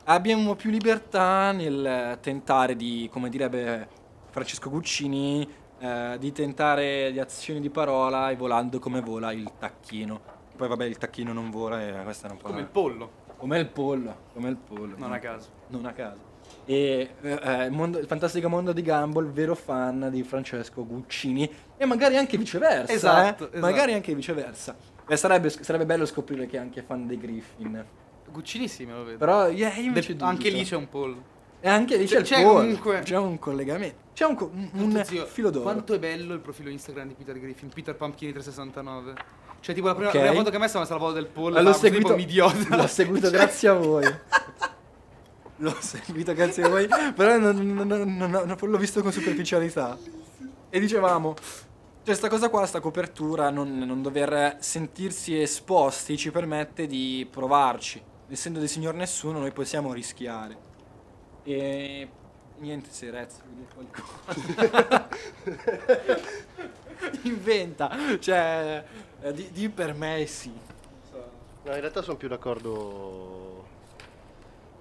abbiamo più libertà nel tentare di, come direbbe Francesco Guccini, eh, di tentare le azioni di parola e volando come vola il tacchino. Poi vabbè il tacchino non vola e questa un po' Come il pollo, come il pollo, come il pollo. non a caso. Non a caso. E eh, eh, il, mondo- il fantastico mondo di Gumball, vero fan di Francesco Guccini e magari anche viceversa. Esatto, eh? esatto. Magari anche viceversa. Sarebbe, sarebbe bello scoprire che è anche fan dei Griffin. Guccini sì, me lo vedo. Però yeah, io invece De- anche lì c'è un pollo. E anche lì c'è, c'è- il pollo. comunque- C'è un collegamento. C'è un, co- un- Zio, filo d'oro. Quanto è bello il profilo Instagram di Peter Griffin, Peter Pumpkini 369. Cioè, tipo la prima, Ok. la prima foto che ha messo è la foto del pollo. L'ho seguito, tipo un idiota. l'ho seguito Cioè, grazie a voi. L'ho seguito grazie a voi, però non- non- non- l'ho visto con superficialità. E dicevamo, cioè sta cosa qua, sta copertura, non, non dover sentirsi esposti ci permette di provarci. Essendo dei signor nessuno noi possiamo rischiare. E niente, se Rez vuoi dire qualcosa. Inventa, cioè, eh, di, di per me sì. No, in realtà sono più d'accordo.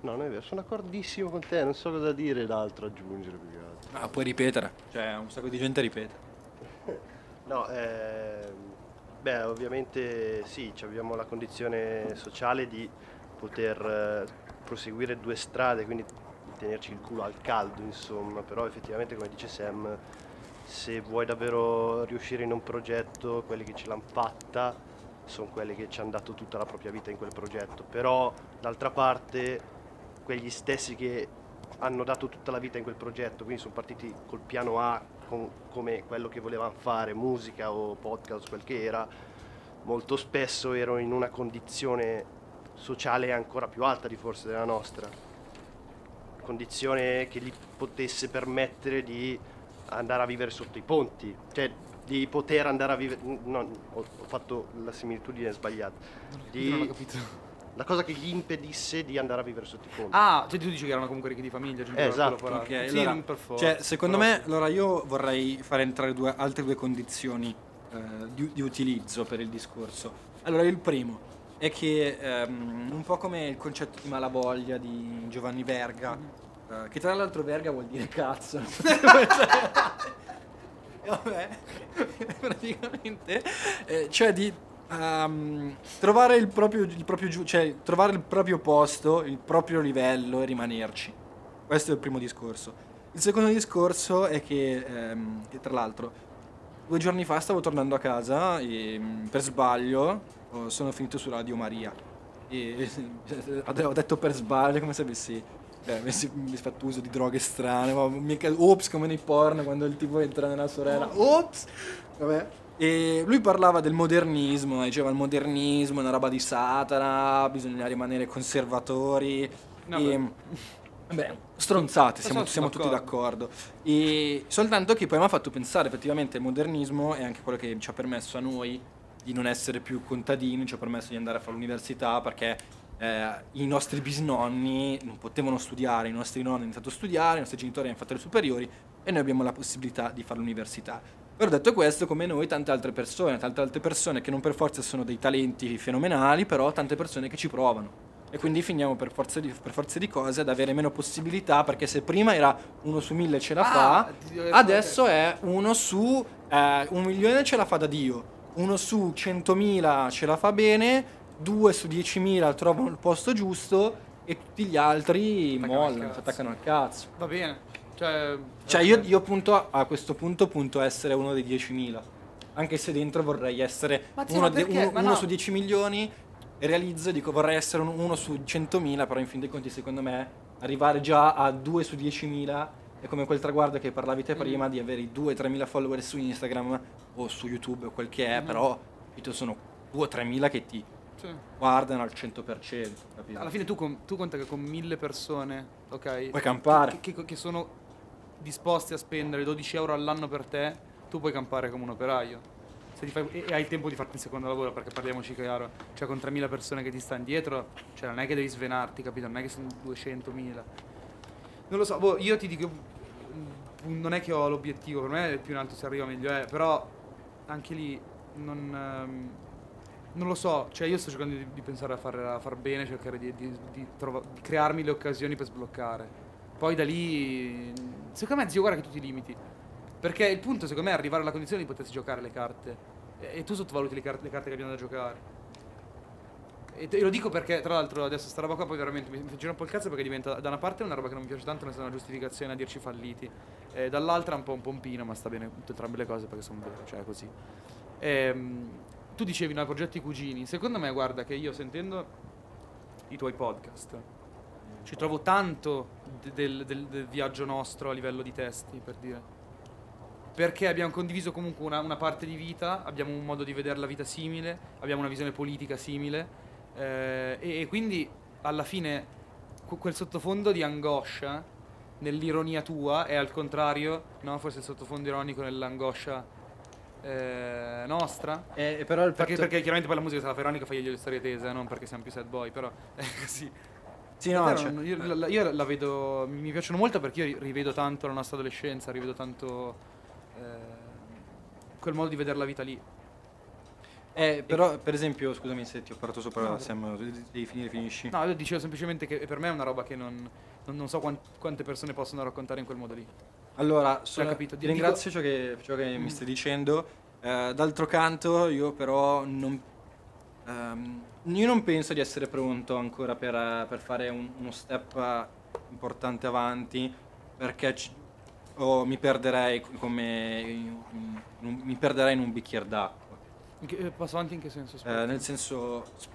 No, non è vero, sono d'accordissimo con te, non so cosa dire d'altro aggiungere più che altro. Ah, puoi ripetere. Cioè, un sacco di gente ripete. No, ehm, beh, ovviamente sì, ci abbiamo la condizione sociale di poter eh, proseguire due strade, quindi di tenerci il culo al caldo, insomma, però effettivamente come dice Sam, se vuoi davvero riuscire in un progetto, quelli che ce l'hanno fatta sono quelli che ci hanno dato tutta la propria vita in quel progetto, però d'altra parte quegli stessi che hanno dato tutta la vita in quel progetto, quindi sono partiti col piano A con- come quello che volevano fare, musica o podcast, quel che era, molto spesso erano in una condizione sociale ancora più alta di forse della nostra, condizione che gli potesse permettere di andare a vivere sotto i ponti, cioè di poter andare a vivere, no, ho, ho fatto la similitudine sbagliata, non ho di, capito. la cosa che gli impedisse di andare a vivere sotto i ponti. Ah, cioè tu dici che erano comunque ricchi di famiglia, la esatto. colla Ok, parata. sì, allora, non per forza. Cioè, secondo però me, allora io vorrei fare entrare due, altre due condizioni eh, di, di utilizzo per il discorso. Allora, il primo è che ehm, un po' come il concetto di malavoglia di Giovanni Verga, eh, che tra l'altro Verga vuol dire cazzo. E Vabbè, praticamente, eh, cioè di ehm, trovare il proprio, il proprio giu- cioè trovare il proprio posto, il proprio livello e rimanerci. Questo è il primo discorso. Il secondo discorso è che, ehm, che tra l'altro, due giorni fa stavo tornando a casa e mm, per sbaglio sono finito su Radio Maria. E ho detto per sbaglio come se avessi, eh, avessi avessi fatto uso di droghe strane. Ma mica, ops, come nei porno quando il tipo entra nella sorella. Ops! Vabbè. E lui parlava del modernismo, diceva il modernismo è una roba di Satana, bisogna rimanere conservatori. No, e, beh. vabbè, stronzate, siamo, siamo tutti d'accordo. d'accordo. E soltanto che poi mi ha fatto pensare, effettivamente il modernismo è anche quello che ci ha permesso a noi di non essere più contadini, ci ha permesso di andare a fare l'università perché eh, i nostri bisnonni non potevano studiare, i nostri nonni hanno iniziato a studiare, i nostri genitori hanno fatto le superiori e noi abbiamo la possibilità di fare l'università. Però detto questo, come noi, tante altre persone, tante altre persone che non per forza sono dei talenti fenomenali, però tante persone che ci provano. E quindi finiamo per forza di, per forza di cose ad avere meno possibilità, perché se prima era uno su mille ce la Ah, fa, adesso è uno su eh, un milione ce la fa da Dio, uno su 100.000 ce la fa bene, due su 10.000 trovano il posto giusto e tutti gli altri Attaccano mollano, si attaccano al cazzo. Va bene. Cioè, Cioè io, io punto a, a questo punto punto a essere uno dei 10.000. Anche se dentro vorrei essere Ma zio, uno, de- uno- uno no. su 10 milioni e realizzo, dico vorrei essere un- uno su 100.000, però in fin dei conti secondo me arrivare già a 2 su 10.000 è come quel traguardo che parlavi Mm. te prima di avere i 2-3.000 follower su Instagram o su YouTube o quel che Mm-hmm. è, però capito, sono 2-3.000 che ti sì. guardano al 100%, capito? Alla fine tu, con- tu conta che con mille persone, ok? Puoi campare. Che, che- che sono disposti a spendere 12 euro all'anno per te, tu puoi campare come un operaio. Se ti fai- e, e hai il tempo di farti il secondo lavoro, perché parliamoci chiaro, cioè con 3.000 persone che ti stanno dietro, cioè non è che devi svenarti, capito? Non è che sono 200.000. Non lo so, boh, io ti dico, mm, non è che ho l'obiettivo, per me più in alto si arriva meglio è, però anche lì non... ehm, non lo so, cioè io sto cercando di, di pensare a fare a far bene, cercare di, di- di crearmi le occasioni per sbloccare. Poi da lì, secondo me, zio, guarda che tu ti limiti. Perché il punto, secondo me, è arrivare alla condizione di potersi giocare le carte. E, e tu sottovaluti le, car- le carte che abbiamo da giocare. E te- e lo dico perché, tra l'altro, adesso sta roba qua poi veramente mi, mi gira un po' il cazzo perché diventa, da una parte, una roba che non mi piace tanto, nel senso una giustificazione a dirci falliti. E dall'altra un po' un pompino, ma sta bene tutte entrambe le cose perché sono vere, cioè è così. Ehm, tu dicevi no, progetti cugini. Secondo me, guarda, che io sentendo i tuoi podcast ci trovo tanto de- del, del- del viaggio nostro a livello di testi, per dire. Perché abbiamo condiviso comunque una, una parte di vita, abbiamo un modo di vedere la vita simile, abbiamo una visione politica simile, eh, e, e quindi alla fine que- quel sottofondo di angoscia nell'ironia tua è al contrario, no? Forse il sottofondo ironico nell'angoscia eh, nostra. Eh, però il Perché, fatto- perché chiaramente poi la musica se la fa ironica fai le storie tese, eh, non perché siamo più sad boy, però è così. Sì, no, cioè- io, la, io la vedo, mi piacciono molto perché io ri- rivedo tanto la nostra adolescenza, rivedo tanto eh, quel modo di vedere la vita lì. Eh, però, per esempio, scusami se ti ho parlato sopra, No. Sam, devi finire, finisci. No, io dicevo semplicemente che per me è una roba che non, non- non so quan- quante persone possono raccontare in quel modo lì. Allora, sono, capito, ti dico- ringrazio ciò che, ciò che Mm. mi stai dicendo. Eh, d'altro canto, io però non, ehm, io non penso di essere pronto ancora per, per fare un- uno step importante avanti, perché ci- o mi perderei come in in un- mi perderei in un bicchiere d'acqua. Che- eh, passo avanti in che senso? Eh, nel senso, s-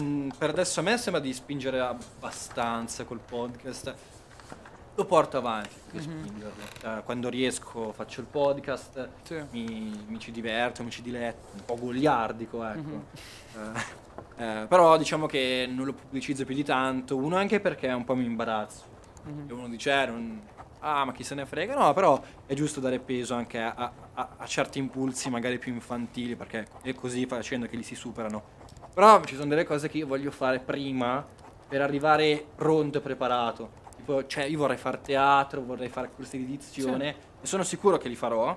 mm, per adesso a me sembra di spingere abbastanza col podcast. Lo porto avanti, Mhm. spingerlo. Cioè, quando riesco faccio il podcast, Sì. mi, mi ci diverto, mi ci diletto, un po' goliardico, ecco. Mhm. Eh, eh, però diciamo che non lo pubblicizzo più di tanto, uno anche perché un po' mi imbarazzo. Mhm. E uno dice, eh, non- ah, ma chi se ne frega? No, però è giusto dare peso anche a, a- a- a certi impulsi magari più infantili, perché è così facendo che li si superano. Però ci sono delle cose che io voglio fare prima per arrivare pronto e preparato. Tipo, cioè, io vorrei fare teatro, vorrei fare corsi di edizione, e sono sicuro che li farò.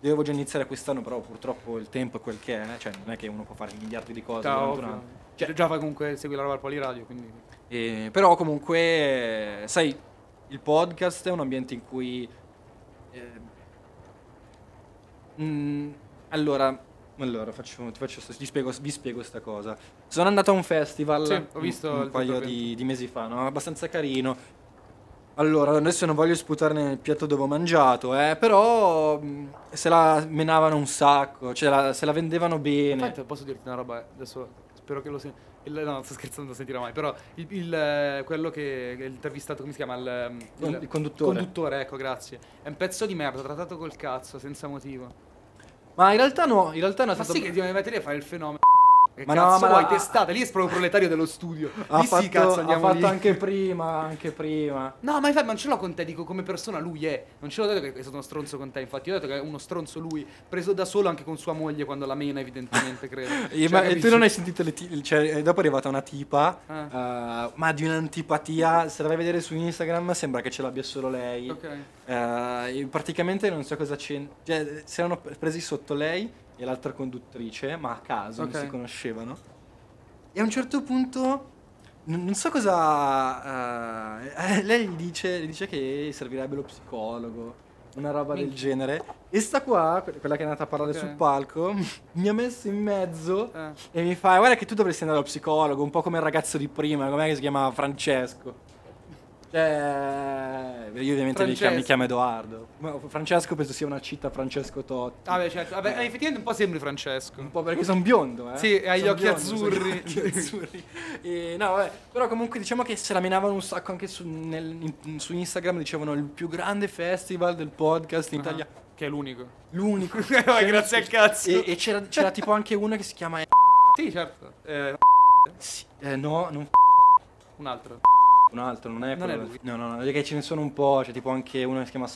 Devo già iniziare quest'anno, però purtroppo il tempo è quel che è, cioè non è che uno può fare miliardi di cose durante un anno. Cioè, Già fai comunque segui la roba al Poliradio, quindi... e- però comunque, sai, il podcast è un ambiente in cui... eh, mm, allora, allora faccio, ti, faccio, ti spiego, vi spiego questa cosa. Sono andato a un festival Sì, ho visto un, un paio di, di mesi fa, no? abbastanza carino. Allora, adesso non voglio sputarne nel piatto dove ho mangiato, eh, però mm, se la menavano un sacco, cioè la- se la vendevano bene. Infatti, posso dirti una roba, eh, adesso spero che lo senti. No, sto scherzando, non lo sentirà mai. Però il, il, eh, quello che l'intervistato, come si chiama? Il, ehm, Con- il conduttore. Conduttore, ecco, grazie. È un pezzo di merda, trattato col cazzo, senza motivo. Ma in realtà no, in realtà no, Ma sì che ti metti lì a fare il fenomeno. Che Ma cazzo no, ma- vuoi testate? Lì è proprio proletario dello studio. ha lì fatto, sì, cazzo, ha andiamo fatto lì. anche prima, anche prima. No, ma infatti non ce l'ho con te, dico come persona lui è. Non ce l'ho detto che è stato uno stronzo con te, infatti. Io ho detto che è uno stronzo lui, preso da solo anche con sua moglie quando la mena, evidentemente, credo. Cioè, ma tu capisci? non hai sentito le ti- cioè, eh, dopo è arrivata una tipa, Ah. eh, ma di un'antipatia, se la vai a vedere su Instagram sembra che ce l'abbia solo lei. Ok. E praticamente non so cosa c'è. Cioè, si erano presi sotto lei e l'altra conduttrice, ma a caso, Ok. non si conoscevano. E a un certo punto. Non non so cosa. eh, lei gli dice, gli dice che servirebbe lo psicologo, una roba del Minchia. genere. E sta qua, que- quella che è andata a parlare Ok. sul palco, mi ha messo in mezzo Eh. e mi fa: Guarda, che tu dovresti andare allo psicologo, un po' come il ragazzo di prima, com'è che si chiamava Francesco. Cioè, io ovviamente mi chiamo, mi chiamo Edoardo. Ma Francesco penso sia una città Francesco Totti. Vabbè, certo. Vabbè, eh, effettivamente un po' sembri Francesco. Un po' perché sono biondo, eh. Sì, hai gli occhi biondo, azzurri. gli occhi azzurri. E, no, vabbè, però comunque diciamo che se la menavano un sacco anche su, nel- in- su Instagram, dicevano il più grande festival del podcast in Ah, Italia. Che è l'unico. L'unico. Grazie al cazzo. E, e c'era, c'era tipo anche una che si chiama... Sì, certo. Eh, Sì, eh, no, non un altro. Un altro, non è Non è quello- lui. No, no, no, perché ce ne sono un po', c'è tipo anche uno che si chiama...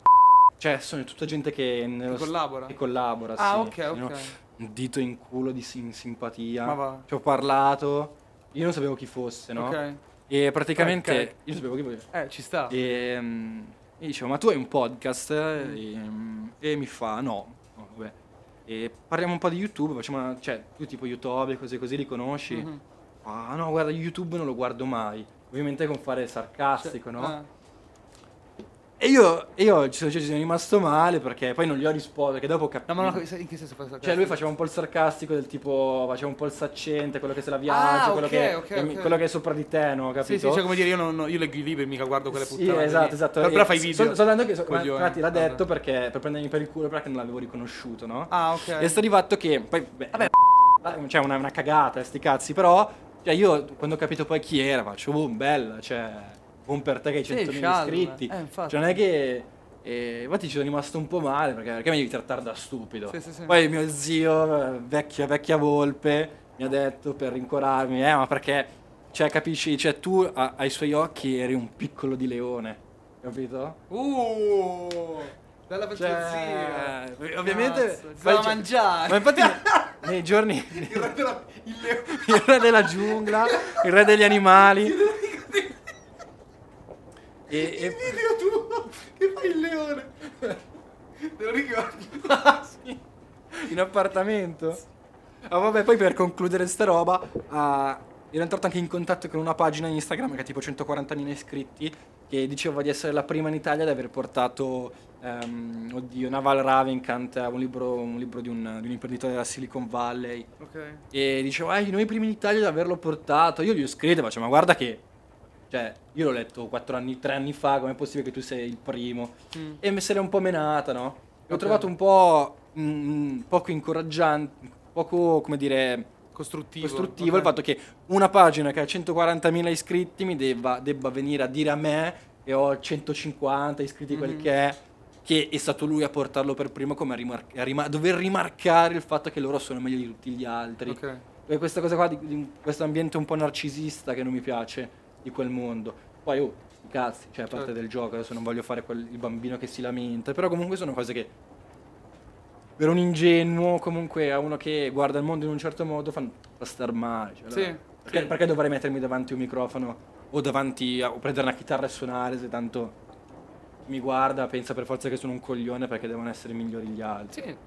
Cioè, sono tutta gente che... nello- Che collabora? Che collabora, Ah, sì. ok, Sì, no? ok. Un dito in culo di sim- simpatia. Ma va. Ci ho parlato. Io non sapevo chi fosse, no? Ok. E praticamente... Ok. Io sapevo chi fosse. Eh, ci sta. E, mm, e dicevo, ma tu hai un podcast? E, mm, e mi fa, no. No, vabbè. E parliamo un po' di YouTube, facciamo una, cioè, tu tipo YouTube e cose così li conosci? Mhm. Ah no, guarda, YouTube non lo guardo mai. Ovviamente con fare sarcastico, no? Ah. E io, io ci sono, ci sono rimasto male perché poi non gli ho risposto, perché dopo ho capito. No, ma no, in che senso fa questa Cioè lui faceva un po' il sarcastico del tipo, faceva un po' il saccente, quello che se la viaggia, Ah, quello, ok, che, ok, che- ok. quello che è sopra di te, no? Capito? Sì, sì, cioè come dire, io, non, io leggo i libri, mica guardo quelle Sì, puttane. esatto, lì. esatto. Però, però fai video. Sto, sto dando che so, ma- infatti l'ha detto perché per prendermi per il culo perché non l'avevo riconosciuto, no? Ah, ok. E sta di fatto che poi beh, Vabbè. cioè una, una cagata, sti cazzi, però cioè io quando ho capito poi chi era, faccio boom, bella, cioè buon per te che hai Sì, 100.000 scialba. iscritti. Eh, infatti. Cioè non è che eh, infatti ci sono rimasto un po' male perché, perché mi devi trattare da stupido. Sì, sì, sì. Poi mio zio, vecchia, vecchia volpe, mi ha detto per rincuorarmi, eh, ma perché, cioè, capisci, cioè, tu a- ai suoi occhi eri un piccolo di leone, capito? Uh! Bella per Cioè, ovviamente... Cazzo, da c'è- mangiare. Ma infatti nei giorni... Il re della- giungla, il re degli animali. E, e- Il video tuo che fai il leone. Te lo ricordi? Sì, in appartamento. Ah, vabbè, poi per concludere sta roba, ah, ero entrato anche in contatto con una pagina Instagram che ha tipo 140.000 iscritti, che diceva di essere la prima in Italia ad aver portato, ehm, oddio, Naval Ravikant, un libro, un libro di, un, di un imprenditore della Silicon Valley. Ok. E diceva, eh, noi primi in Italia ad averlo portato. Io gli ho scritto, faccio, ma guarda che... Cioè, io l'ho letto 4 anni, 3 anni fa, com'è possibile che tu sei il primo? Mm. E mi l'è un po' menata, no? E Ho Ok. trovato un po' mm, poco incoraggiante, poco, come dire, Costruttivo. costruttivo ok. il fatto che una pagina che ha 140.000 iscritti mi debba, debba venire a dire a me che ho 150 iscritti quel Mhm. che è che è stato lui a portarlo per primo come a, rimar- a rima- a dover rimarcare il fatto che loro sono meglio di tutti gli altri Ok. e questa cosa qua di, di questo ambiente un po' narcisista che non mi piace di quel mondo poi oh cazzi cioè a parte Certo. del gioco adesso non voglio fare quel, il bambino che si lamenta però comunque sono cose che per un ingenuo comunque a uno che guarda il mondo in un certo modo fa, fa star male cioè, Sì, allora, perché, sì. perché dovrei mettermi davanti un microfono o davanti a, o prendere una chitarra e suonare se tanto mi guarda pensa per forza che sono un coglione perché devono essere migliori gli altri Sì.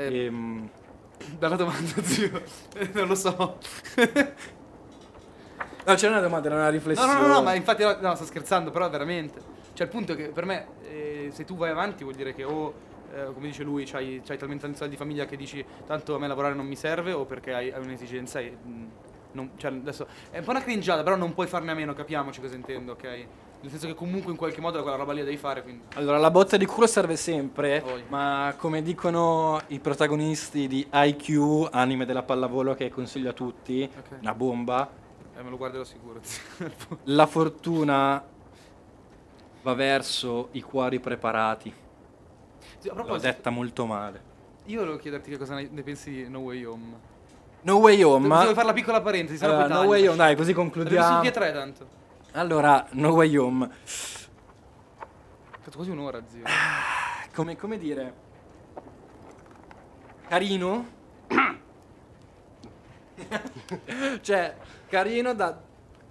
Eh, Ehm, Bella domanda, zio. non lo so. no c'era una domanda era una No, riflessione no, no, no, ma infatti no, no, sto scherzando, però veramente. Cioè, il punto è che per me, eh, se tu vai avanti, vuol dire che o, eh, come dice lui, c'hai, c'hai talmente tanti soldi di famiglia che dici tanto a me lavorare non mi serve, o perché hai, hai un'esigenza e. mh, non- cioè, adesso è un po' una cringiata, però non puoi farne a meno, capiamoci cosa intendo, ok? Nel senso che comunque in qualche modo quella roba lì la devi fare, quindi. Allora, la botta di culo serve sempre, Poi. ma come dicono i protagonisti di IQ, anime della pallavolo che consiglio a tutti, Ok. una bomba, Eh, me lo guarderò sicuro. la fortuna va verso i cuori preparati. A L'ho detta molto male. Io volevo chiederti che cosa ne pensi di No Way Home. No Way Home. Devo fare la piccola parentesi, poi no. Way Home, dai, così concludiamo. e tre tanto. Allora, No Way Home. Ho fatto quasi un'ora, zio. Come, come dire? Carino? cioè, carino da,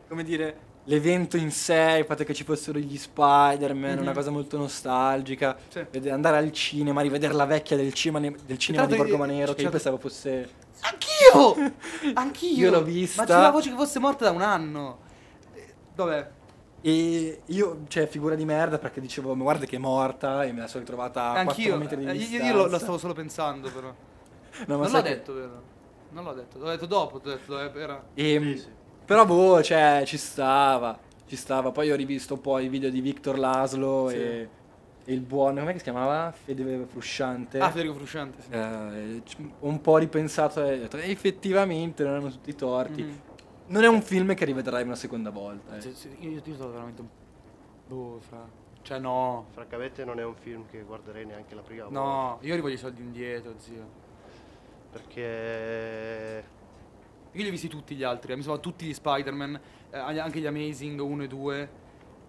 come dire, l'evento in sé, il fatto che ci fossero gli Spider-Man, una cosa molto nostalgica. Mhm. Sì. Andare al cinema, rivedere la vecchia del cinema, del cinema di Borgo Manero, che io certo. pensavo fosse... Anch'io! Anch'io! Io l'ho vista. Ma c'era la voce che fosse morta da un anno. Eh, Dov'è? E io, cioè, figura di merda perché dicevo, ma guarda che è morta e me la sono ritrovata a 4 Anch'io. metri di Eh, distanza. io io lo, lo stavo solo pensando, però. No, non l'ho che- detto, vero? Non l'ho detto. L'ho detto dopo. T'ho detto, eh, era. E, Però boh, cioè, ci stava, ci stava. Poi ho rivisto poi i video di Victor Laslo Sì. e, e il buon, come si chiamava? Fede Frusciante. Ah, Federico Frusciante. Sì. Eh, un po' ripensato e ho detto, "Eh, effettivamente non erano tutti torti. Mhm. Non è un film che rivedrai una seconda volta. eh. Sì, io, io sono veramente un. Boh, fra. Cioè, no. Francamente non è un film che guarderei neanche la prima volta. No, io rivoglio i soldi indietro, zio. Perché... Io li ho visti tutti gli altri, eh, mi sono tutti gli Spider-Man, eh, anche gli Amazing 1 e 2.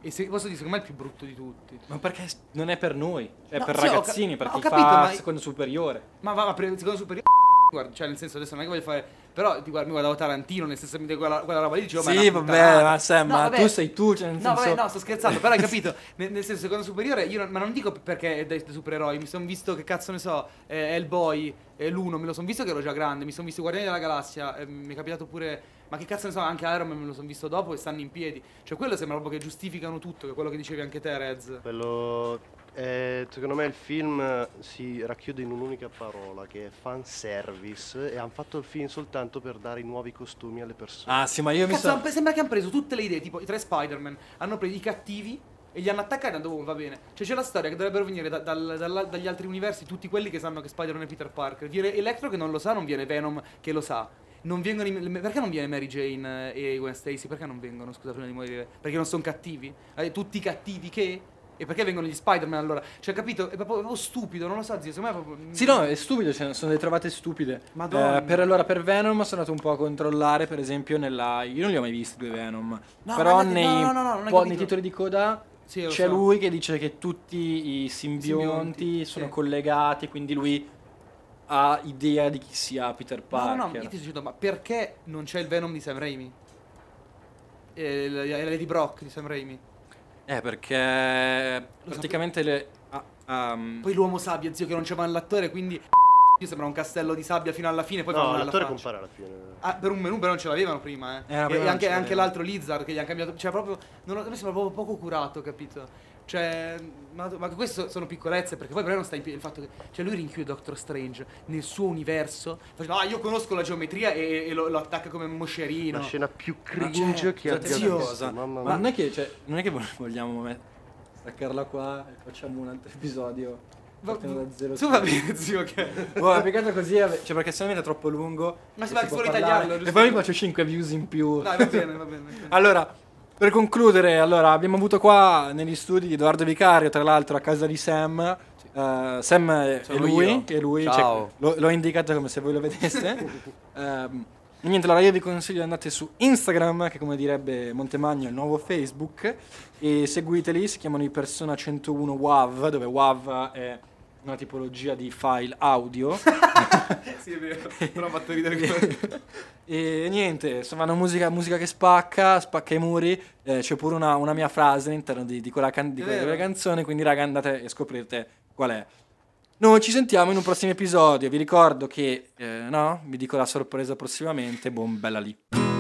E se, posso dire, secondo me è il più brutto di tutti. Ma perché non è per noi, è No, per sì, ho ca- ragazzini, per ho chi capito, fa ma- secondo superiore. Ma va, ma per secondo superiore. Guarda, cioè, nel senso, adesso non è che voglio fare. Però ti guarda, mi guardavo Tarantino, nel senso, mi dico quella, quella roba lì dicevo, ma sì, una vabbè, ma, Sam, No, ma vabbè. tu sei tu, cioè nel No, senso... vabbè, no, sto scherzando, però hai capito? Nel, nel senso, secondo superiore, io non- ma non dico perché è dei, dei supereroi, mi sono visto che cazzo ne so, eh, Hellboy, eh, l'uno, me lo sono visto che ero già grande, mi sono visto Guardiani della Galassia, eh, mi è capitato pure, ma che cazzo ne so, anche Iron Man me lo sono visto dopo e stanno in piedi. Cioè, quello sembra proprio che giustificano tutto, che è quello che dicevi anche te, Rez. Quello... eh, secondo me il film eh, si racchiude in un'unica parola che è fanservice e hanno fatto il film soltanto per dare i nuovi costumi alle persone. Ah sì, ma io mi Cazzo, sembra che hanno preso tutte le idee, tipo i tre Spider-Man, hanno preso i cattivi e li hanno attaccati e hanno detto, "Oh, va bene. Cioè c'è la storia che dovrebbero venire da- dal- dalla- dagli altri universi tutti quelli che sanno che Spider-Man è Peter Parker. Viene Electro che non lo sa, non viene Venom che lo sa. Non vengono perché non viene Mary Jane eh, e Gwen Stacy? Perché non vengono, scusa, prima di morire? Perché non sono cattivi? Eh, tutti cattivi che? E perché vengono gli Spider-Man allora? Cioè, capito? È proprio, proprio stupido, non lo so, zio. Secondo me è proprio... Sì, no, è stupido, cioè, sono delle trovate stupide. Madonna. Eh, per, allora, per Venom sono andato un po' a controllare, per esempio, nella... Io non li ho mai visti due Venom. No, però nei, no, no, no, po- nei titoli di coda Sì, c'è so. lui che dice che tutti i simbionti, Simbionti, sono sì. collegati, quindi lui ha idea di chi sia Peter No, Parker. no, no, io ti sto dicendo, ma perché non c'è il Venom di Sam Raimi? E l- e Lady Brock di Sam Raimi? Eh, perché praticamente le... ah, um, Poi l'uomo sabbia, zio, che non c'era l'attore, quindi io sembra un castello di sabbia fino alla fine, poi no, la l'attore compare alla fine. Ah, per un menù però non ce l'avevano prima, eh. Eh, e anche, anche l'altro Lizard che gli hanno cambiato. Cioè, proprio. Non, lo- a me sembra proprio poco curato, capito? Cioè, ma, ma queste so- sono piccolezze, perché poi però non sta in piedi il fatto che. Cioè, lui rinchiude Doctor Strange nel suo universo. Facendo, ah, io conosco la geometria e, e lo, lo attacca come un moscerino. La scena più Ma cringe cioè, che scusate abbia visto, mamma ma mia. non è che, cioè, non è che vo- vogliamo met- staccarla qua e facciamo un altro episodio Va- da Su va bene, zio, che. Boh, così, cioè perché se no diventa troppo lungo. Ma si e va solo tagliarlo, giusto? E poi mi faccio 5 views in più. Dai, va bene, va bene. ok. Allora, per concludere, allora, abbiamo avuto qua negli studi Edoardo Vicario, tra l'altro a casa di Sam. Eh, Sam è, lui, è lui, Ciao. cioè, lo- l'ho indicato come se voi lo vedeste. Ehm, niente, allora io vi consiglio di andate su Instagram, che come direbbe Montemagno è il nuovo Facebook, e seguiteli, si chiamano i Persona 101 WAV, dove WAV è una tipologia di file audio. sì, è vero. Però ha fatto ridere. E niente, insomma, una musica, musica che spacca, spacca i muri. eh, c'è pure una, una mia frase all'interno di, di quella, can- di quella canzone, quindi raga andate e scoprirete qual è. Noi ci sentiamo in un prossimo episodio. Vi ricordo che, eh, no, vi dico la sorpresa prossimamente. Boom, bella lì.